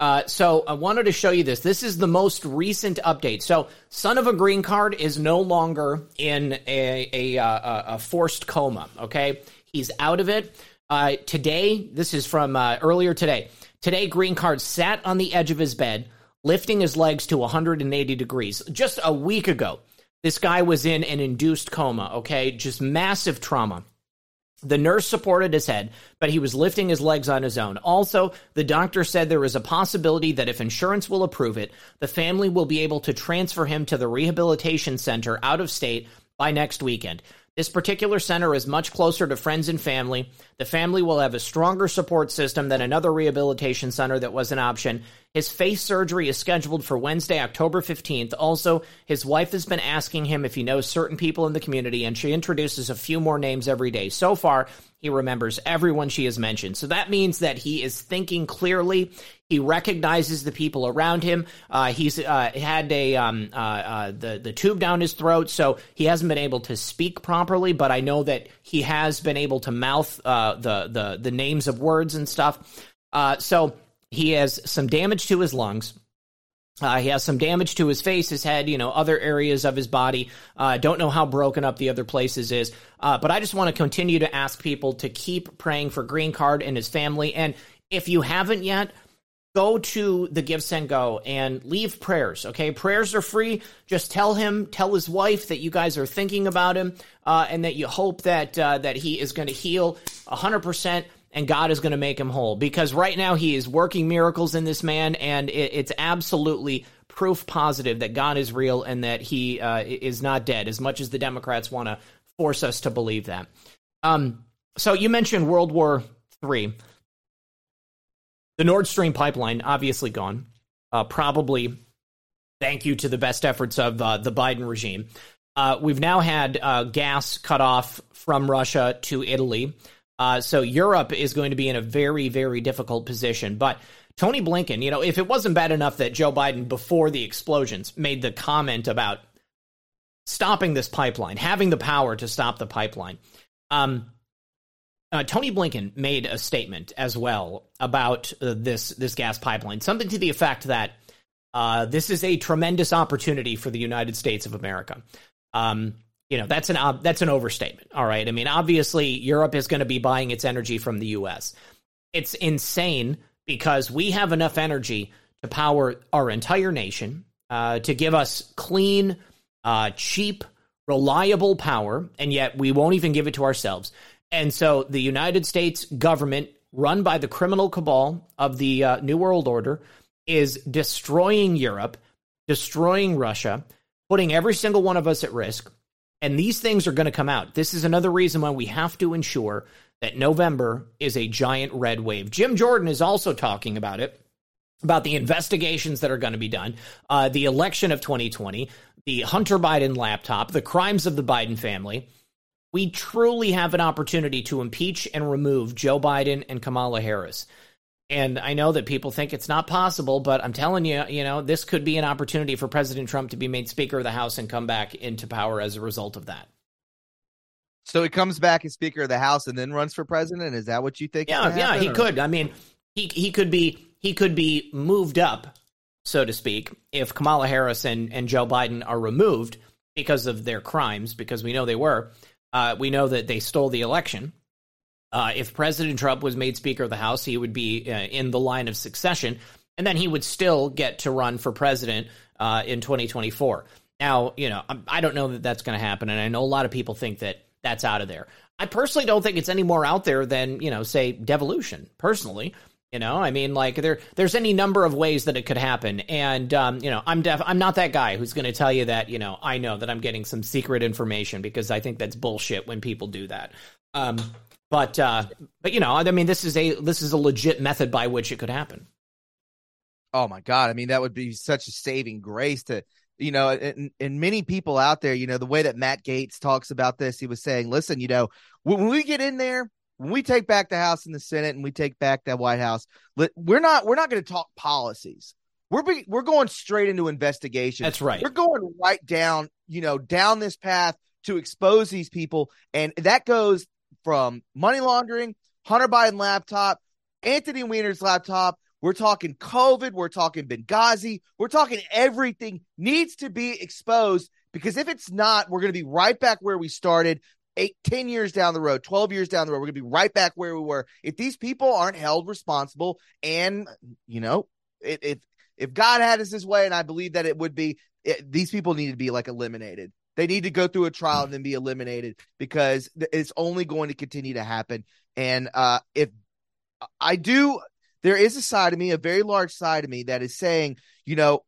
Uh, so I wanted to show you this. This is the most recent update. So Son of a Green Card is no longer in a a, uh, a forced coma. Okay, he's out of it. Uh, today, this is from uh, earlier today. Today, Green Card sat on the edge of his bed, lifting his legs to 180 degrees. Just a week ago, this guy was in an induced coma. Okay, just massive trauma. The nurse supported his head, but he was lifting his legs on his own. Also, the doctor said there is a possibility that if insurance will approve it, the family will be able to transfer him to the rehabilitation center out of state by next weekend. This particular center is much closer to friends and family. The family will have a stronger support system than another rehabilitation center that was an option. His face surgery is scheduled for Wednesday, October 15th. Also, his wife has been asking him if he knows certain people in the community, and she introduces a few more names every day. So far, he remembers everyone she has mentioned. So that means that he is thinking clearly. He recognizes the people around him. Uh, he's uh, had a um, uh, uh, the the tube down his throat, so he hasn't been able to speak properly. But I know that he has been able to mouth uh, the the the names of words and stuff. Uh, so he has some damage to his lungs. Uh, he has some damage to his face, his head, you know, other areas of his body. Uh, don't know how broken up the other places is, uh, but I just want to continue to ask people to keep praying for Green Card and his family. And if you haven't yet, go to the Give Send Go and leave prayers. Okay, prayers are free. Just tell him, tell his wife that you guys are thinking about him, uh, and that you hope that uh, that he is going to heal hundred percent. And God is going to make him whole because right now he is working miracles in this man, and it, it's absolutely proof positive that God is real and that he uh, is not dead. As much as the Democrats want to force us to believe that. Um, so you mentioned World War Three. The Nord Stream pipeline obviously gone. Uh, probably thank you to the best efforts of uh, the Biden regime. Uh, we've now had uh, gas cut off from Russia to Italy. Uh, so Europe is going to be in a very, very difficult position. But Tony Blinken, you know, if it wasn't bad enough that Joe Biden, before the explosions, made the comment about stopping this pipeline, having the power to stop the pipeline, um, uh, Tony Blinken made a statement as well about uh, this this gas pipeline, something to the effect that uh, this is a tremendous opportunity for the United States of America. Um, you know, that's an ob- that's an overstatement. All right, I mean, obviously, Europe is going to be buying its energy from the U.S. It's insane because we have enough energy to power our entire nation, uh, to give us clean, uh, cheap, reliable power, and yet we won't even give it to ourselves. And so the United States government, run by the criminal cabal of the uh, New World Order, is destroying Europe, destroying Russia, putting every single one of us at risk. And these things are going to come out. This is another reason why we have to ensure that November is a giant red wave. Jim Jordan is also talking about it about the investigations that are going to be done, uh, the election of 2020, the Hunter Biden laptop, the crimes of the Biden family. We truly have an opportunity to impeach and remove Joe Biden and Kamala Harris. And I know that people think it's not possible, but I'm telling you, you know, this could be an opportunity for President Trump to be made Speaker of the House and come back into power as a result of that. So he comes back as Speaker of the House and then runs for president. Is that what you think? Yeah, yeah, he could. I mean, he he could be he could be moved up, so to speak, if Kamala Harris and, and Joe Biden are removed because of their crimes, because we know they were. Uh, we know that they stole the election. Uh, if President Trump was made Speaker of the House, he would be uh, in the line of succession. and then he would still get to run for president uh, in 2024. Now, you know, I don't know that that's going to happen, and I know a lot of people think that that's out of there. I personally don't think it's any more out there than you know, say, devolution. Personally, you know, I mean, like there, there's any number of ways that it could happen, and um, you know, I'm def, I'm not that guy who's going to tell you that you know I know that I'm getting some secret information because I think that's bullshit when people do that. Um, but uh, but you know, I mean, this is a this is a legit method by which it could happen. Oh my god! I mean, that would be such a saving grace to you know, and, and many people out there, you know, the way that Matt Gaetz talks about this, he was saying, listen, you know, when we get in there, when we take back the House and the Senate, and we take back that White House, we're not we're not going to talk policies. We're be, we're going straight into investigation. That's right. We're going right down, you know, down this path to expose these people, and that goes from money laundering, Hunter Biden laptop, Anthony Weiner's laptop, we're talking COVID. We're talking Benghazi. We're talking everything needs to be exposed because if it's not, we're going to be right back where we started eight, 10 years down the road, 12 years down the road. We're going to be right back where we were. If these people aren't held responsible and, you know, if, if God had us this way, and I believe that it would be, it, these people need to be like eliminated. They need to go through a trial and then be eliminated because it's only going to continue to happen. And uh, if I do there is a side of me, a very large side of me that is saying, you know,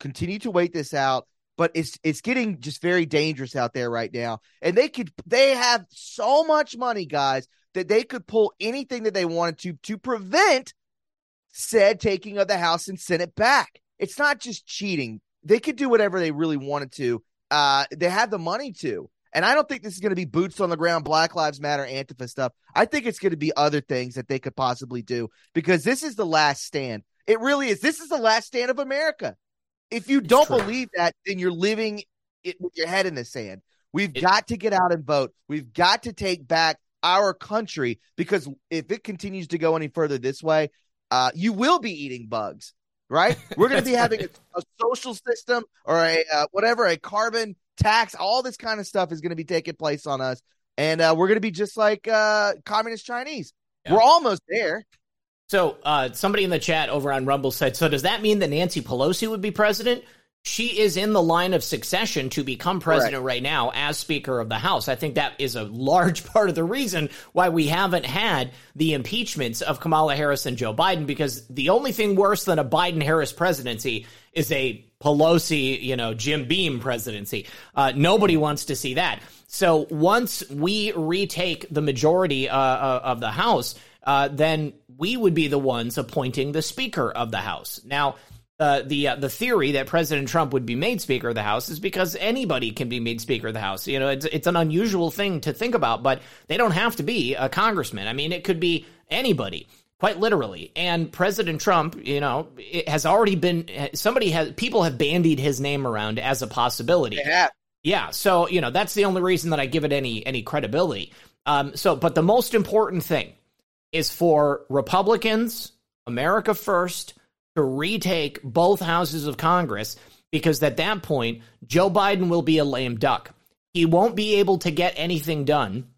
continue to wait this out. But it's it's getting just very dangerous out there right now. And they could they have so much money, guys, that they could pull anything that they wanted to to prevent said taking of the House and Senate back. It's not just cheating. They could do whatever they really wanted to. Uh, they have the money to. And I don't think this is going to be boots on the ground, Black Lives Matter, Antifa stuff. I think it's going to be other things that they could possibly do because this is the last stand. It really is. This is the last stand of America. If you don't believe that, then you're living it with your head in the sand. We've it, got to get out and vote. We've got to take back our country because if it continues to go any further this way, uh, you will be eating bugs, right? We're going to be having a, a, social system or a uh, whatever, a carbon tax, all this kind of stuff is going to be taking place on us. And uh, we're going to be just like uh, communist Chinese. Yeah. We're almost there. So uh, somebody in the chat over on Rumble said, so does that mean that Nancy Pelosi would be president? She is in the line of succession to become president Correct. right now as Speaker of the House. I think that is a large part of the reason why we haven't had the impeachments of Kamala Harris and Joe Biden, because the only thing worse than a Biden Harris presidency is a Pelosi, you know, Jim Beam presidency. Uh, nobody wants to see that. So once we retake the majority uh, uh, of the House, uh, then we would be the ones appointing the Speaker of the House. Now, uh, the uh, the theory that President Trump would be made Speaker of the House is because anybody can be made Speaker of the House. You know, it's it's an unusual thing to think about, but they don't have to be a congressman. I mean, it could be anybody quite literally. And President Trump, you know, it has already been somebody has people have bandied his name around as a possibility. Yeah. Yeah, so you know that's the only reason that I give it any any credibility. Um, so, but the most important thing is for Republicans, America First, to retake both houses of Congress because at that point Joe Biden will be a lame duck. He won't be able to get anything done.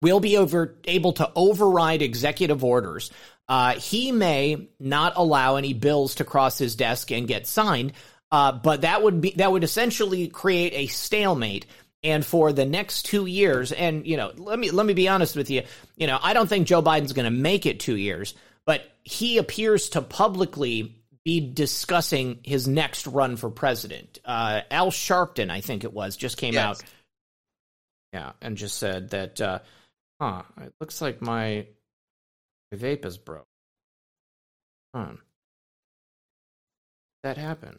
We'll be over, able to override executive orders uh, he may not allow any bills to cross his desk and get signed, uh, but that would be that would essentially create a stalemate. And for the next two years, and you know, let me let me be honest with you, you know, I don't think Joe Biden's going to make it two years, but he appears to publicly be discussing his next run for president. Uh, Al Sharpton, I think it was, just came yes. out, yeah, and just said that, uh, huh, it looks like my my vape is broke. Huh. That happened.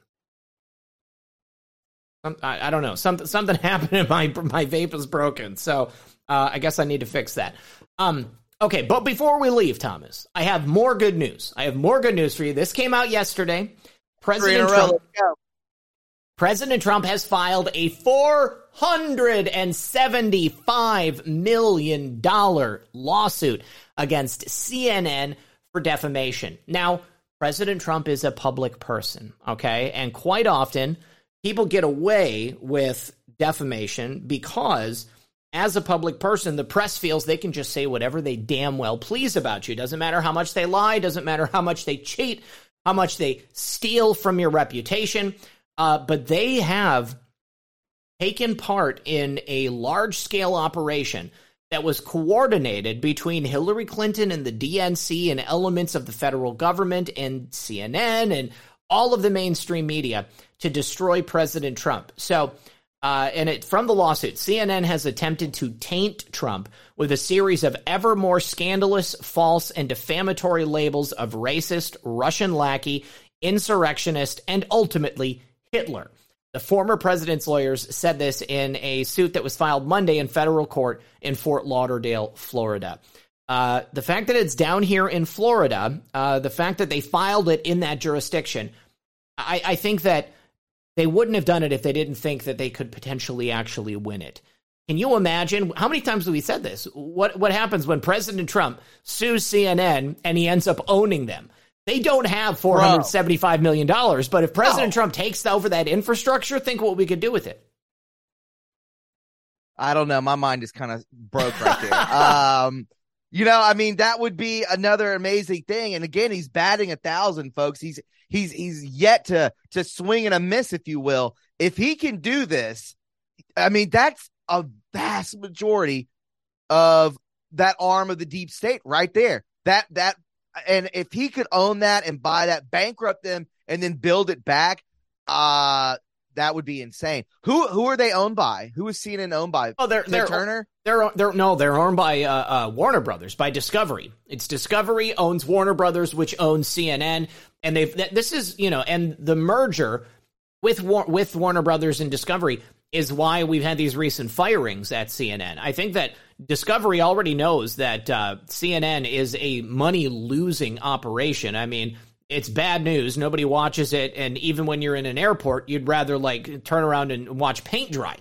Some, I, I, don't know. Something something happened and my my vape is broken. So uh, I guess I need to fix that. Um. Okay, but before we leave, Thomas, I have more good news. I have more good news for you. This came out yesterday. President Trump. President Trump has filed a $475 million lawsuit against CNN for defamation. Now, President Trump is a public person, okay? And quite often, people get away with defamation because as a public person, the press feels they can just say whatever they damn well please about you. Doesn't matter how much they lie, doesn't matter how much they cheat, how much they steal from your reputation. Uh, but they have taken part in a large scale operation that was coordinated between Hillary Clinton and the DNC and elements of the federal government and CNN and all of the mainstream media to destroy President Trump. So, uh, and it from the lawsuit, CNN has attempted to taint Trump with a series of ever more scandalous, false, and defamatory labels of racist, Russian lackey, insurrectionist, and ultimately Hitler. The former president's lawyers said this in a suit that was filed Monday in federal court in Fort Lauderdale, Florida. Uh, the fact that it's down here in Florida, uh, the fact that they filed it in that jurisdiction, I, I think that they wouldn't have done it if they didn't think that they could potentially actually win it. Can you imagine how many times have we said this? What what happens when President Trump sues CNN and he ends up owning them? They don't have four hundred seventy-five million dollars, but if President no. Trump takes over that infrastructure, think what we could do with it. I don't know. My mind is kind of broke right there. um, you know, I mean, that would be another amazing thing. And again, he's batting a thousand, folks. He's he's he's yet to to swing and a miss, if you will. If he can do this, I mean, that's a vast majority of that arm of the deep state right there. That that and if he could own that and buy that, bankrupt them, and then build it back, uh that would be insane. Who who are they owned by? Who is CNN owned by? Oh, they're, they're Turner. They're they're no, they're owned by uh, uh, Warner Brothers by Discovery. It's Discovery owns Warner Brothers, which owns CNN, and they've this is you know, and the merger with with Warner Brothers and Discovery is why we've had these recent firings at CNN. I think that Discovery already knows that uh, CNN is a money losing operation. I mean, it's bad news. Nobody watches it, and even when you're in an airport, you'd rather like turn around and watch paint dry.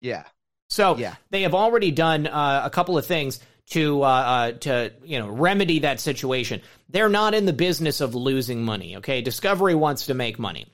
Yeah. So yeah. they have already done uh, a couple of things to uh, uh, to you know remedy that situation. They're not in the business of losing money. Okay, Discovery wants to make money,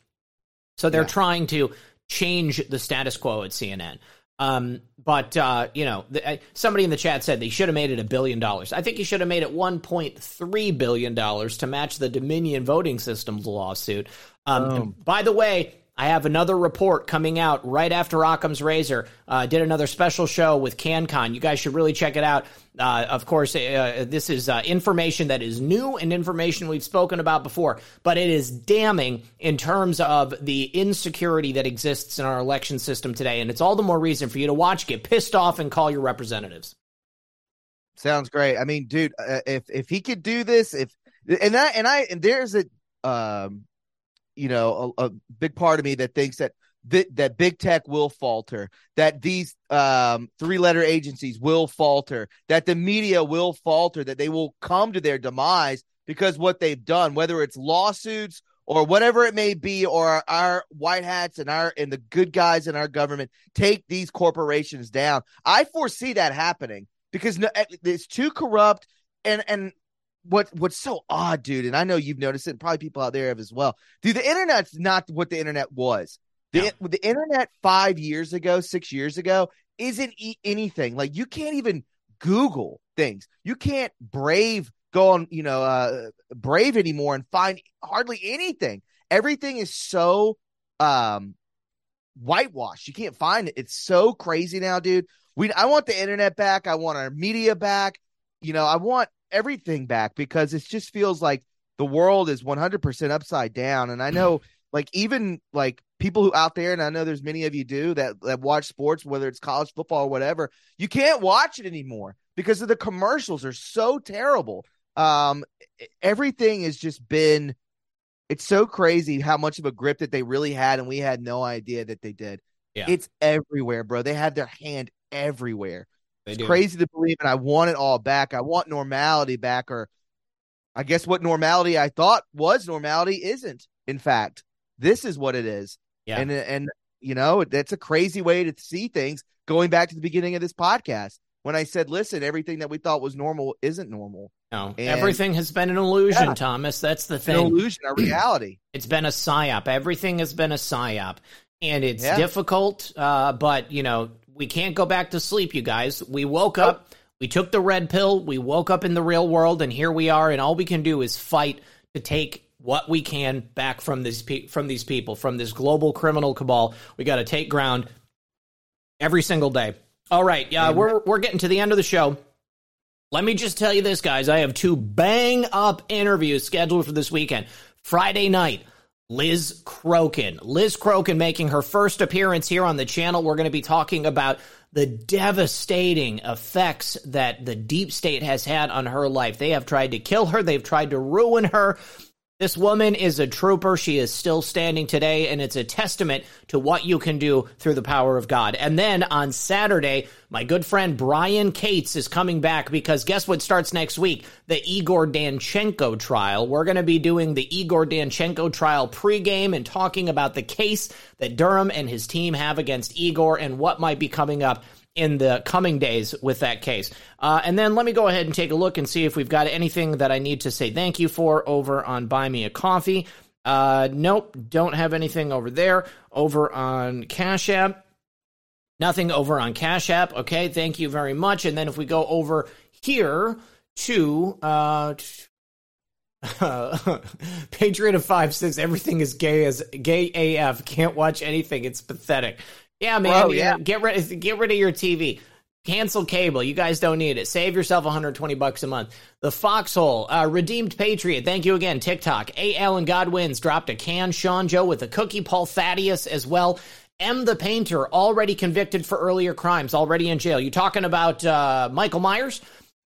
so they're yeah. trying to change the status quo at CNN. Um, but uh, you know, the, somebody in the chat said they should have made it a billion dollars. I think he should have made it 1.3 billion dollars to match the Dominion voting systems lawsuit. Um, by the way, I have another report coming out right after Occam's Razor. Uh, did another special show with CannCon. You guys should really check it out. Uh, of course, uh, this is uh, information that is new and information we've spoken about before, but it is damning in terms of the insecurity that exists in our election system today. And it's all the more reason for you to watch, get pissed off, and call your representatives. Sounds great. I mean, dude, uh, if if he could do this, if and that and I and there's a um you know a, a big part of me that thinks that that, that big tech will falter, that these um, three letter agencies will falter, that the media will falter, that they will come to their demise because what they've done, whether it's lawsuits or whatever it may be, or our white hats and our and the good guys in our government take these corporations down. I foresee that happening because it's too corrupt and and what what's so odd, dude, and I know you've noticed it, and probably people out there have as well. Dude, the internet's not what the internet was. The, the internet five years ago, six years ago, isn't e- anything. Like you can't even Google things. You can't brave go on, you know, uh, brave anymore and find hardly anything. Everything is so um whitewashed. You can't find it. It's so crazy now, dude. We I want the internet back. I want our media back. You know, I want everything back because it just feels like the world is 100% upside down. And i know like even like people who out there and i know there's many of you do that that watch sports whether it's college football or whatever you can't watch it anymore because of the commercials are so terrible. Um everything has just been it's so crazy how much of a grip that they really had and we had no idea that they did. Yeah. it's everywhere bro. They had their hand everywhere they it's do. crazy to believe, and I want it all back. I want normality back, or I guess what normality I thought was normality isn't. In fact, this is what it is. Yeah. And and you know that's a crazy way to see things. Going back to the beginning of this podcast, when I said, "Listen, everything that we thought was normal isn't normal." No, and, everything has been an illusion, yeah, Thomas. That's the thing. An illusion, a reality. it's been a psyop. Everything has been a psyop, and it's yeah. difficult. Uh, but you know, we can't go back to sleep, you guys. We woke up, we took the red pill, we woke up in the real world, and here we are, and all we can do is fight to take what we can back from these pe- from these people, from this global criminal cabal. We got to take ground every single day. All right, yeah, we're we're getting to the end of the show. Let me just tell you this, guys. I have two bang up interviews scheduled for this weekend. Friday night, Liz Crokin. Liz Crokin making her first appearance here on the channel. We're going to be talking about the devastating effects that the deep state has had on her life. They have tried to kill her, they've tried to ruin her. This woman is a trooper. She is still standing today, and it's a testament to what you can do through the power of God. And then on Saturday, my good friend Brian Cates is coming back because guess what starts next week? The Igor Danchenko trial. We're going to be doing the Igor Danchenko trial pregame and talking about the case that Durham and his team have against Igor and what might be coming up in the coming days with that case. Uh, and then let me go ahead and take a look and see if we've got anything that I need to say thank you for over on Buy Me a Coffee. Uh, nope, don't have anything over there. Over on Cash App, nothing over on Cash App. Okay, thank you very much. And then if we go over here to uh, Patriot of Five says everything is gay as gay AF. Can't watch anything. It's pathetic. Yeah, man. Bro, yeah. Get rid get rid of your TV. Cancel cable. You guys don't need it. Save yourself 120 bucks a month. The Foxhole, uh, Redeemed Patriot. Thank you again. TikTok. A. Allen Godwins dropped a can. Sean Joe with a cookie. Paul Thaddeus as well. M. the Painter, already convicted for earlier crimes, already in jail. You talking about uh, Michael Myers?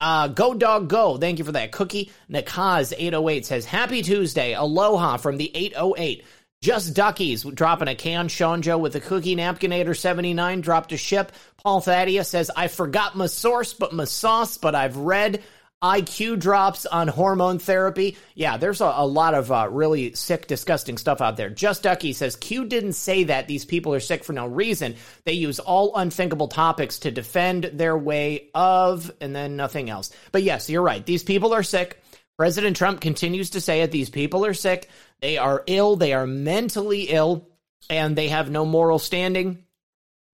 Uh, go dog go. Thank you for that cookie. Nakaz 808 says happy Tuesday. Aloha from the 808. Just Duckies dropping a can. Sean Joe with a cookie. Napkinator 79 dropped a ship. Paul Thaddeus says, I forgot my source, but my sauce, but I've read IQ drops on hormone therapy. Yeah, there's a, a lot of uh, really sick, disgusting stuff out there. Just Ducky says, Q didn't say that these people are sick for no reason. They use all unthinkable topics to defend their way of, and then nothing else. But yes, you're right. These people are sick. President Trump continues to say it. These people are sick. They are ill. They are mentally ill, and they have no moral standing.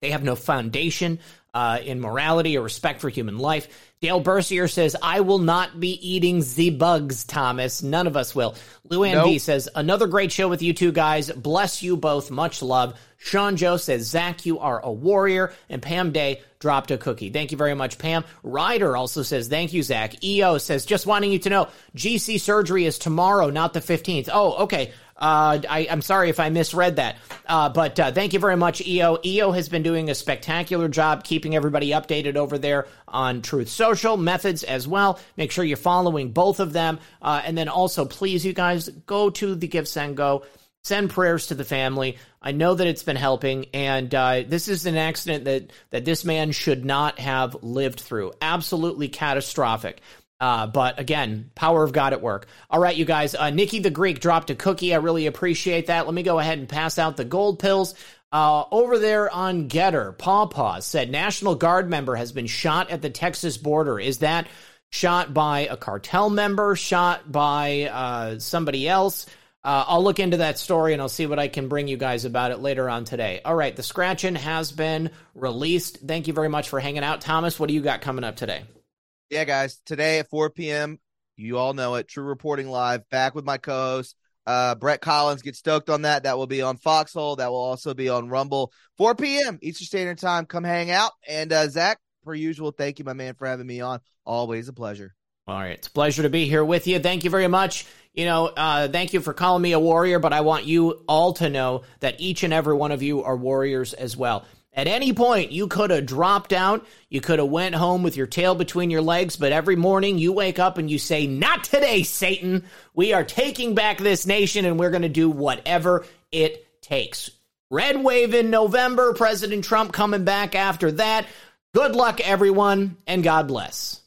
They have no foundation uh, in morality or respect for human life. Dale Bercier says, I will not be eating the bugs, Thomas. None of us will. Luann Nope. B says, another great show with you two guys. Bless you both. Much love. Sean Joe says, Zak, you are a warrior. And Pam Day dropped a cookie. Thank you very much, Pam. Ryder also says, thank you, Zak. EO says, just wanting you to know, GC surgery is tomorrow, not the 15th. Oh, okay. Uh, I, I'm sorry if I misread that. Uh, but uh, thank you very much, EO. EO has been doing a spectacular job keeping everybody updated over there on Truth Social methods as well. Make sure you're following both of them. Uh, and then also, please, you guys, go to the Give Send Go. Send prayers to the family. I know that it's been helping, and uh, this is an accident that that this man should not have lived through. Absolutely catastrophic. Uh, but again, power of God at work. All right, you guys. Uh, Nikki the Greek dropped a cookie. I really appreciate that. Let me go ahead and pass out the gold pills. Uh, over there on GETTR, Paw Paws said National Guard member has been shot at the Texas border. Is that shot by a cartel member? Shot by uh, somebody else? Uh, I'll look into that story and I'll see what I can bring you guys about it later on today. All right, the scratching has been released. Thank you very much for hanging out, Thomas. What do you got coming up today? Yeah, guys. Today at 4 p.m., you all know it. True Reporting Live, back with my co-host uh, Brett Collins. Get stoked on that. That will be on Foxhole. That will also be on Rumble. 4 p.m. Eastern Standard Time. Come hang out. And uh, Zak, per usual, thank you, my man, for having me on. Always a pleasure. All right. It's a pleasure to be here with you. Thank you very much. You know, uh, thank you for calling me a warrior, but I want you all to know that each and every one of you are warriors as well. At any point, you could have dropped out. You could have went home with your tail between your legs, but every morning you wake up and you say, not today, Satan. We are taking back this nation and we're going to do whatever it takes. Red wave in November, President Trump coming back after that. Good luck, everyone, and God bless.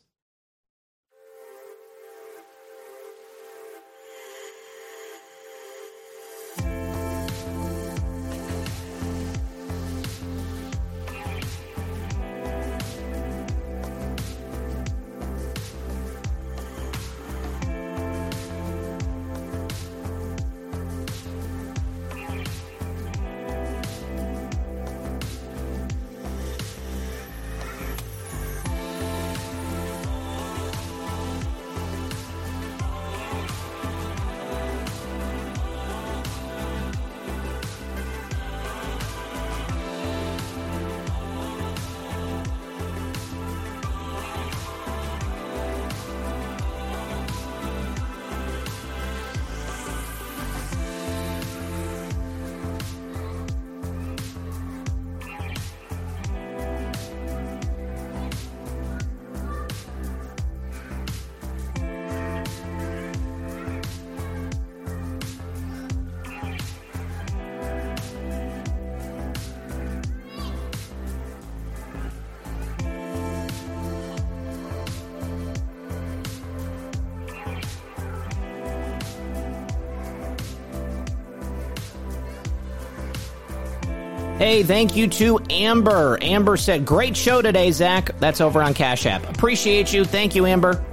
Hey, thank you to Amber. Amber said, Great show today, Zak. That's over on Cash App. Appreciate you. Thank you, Amber.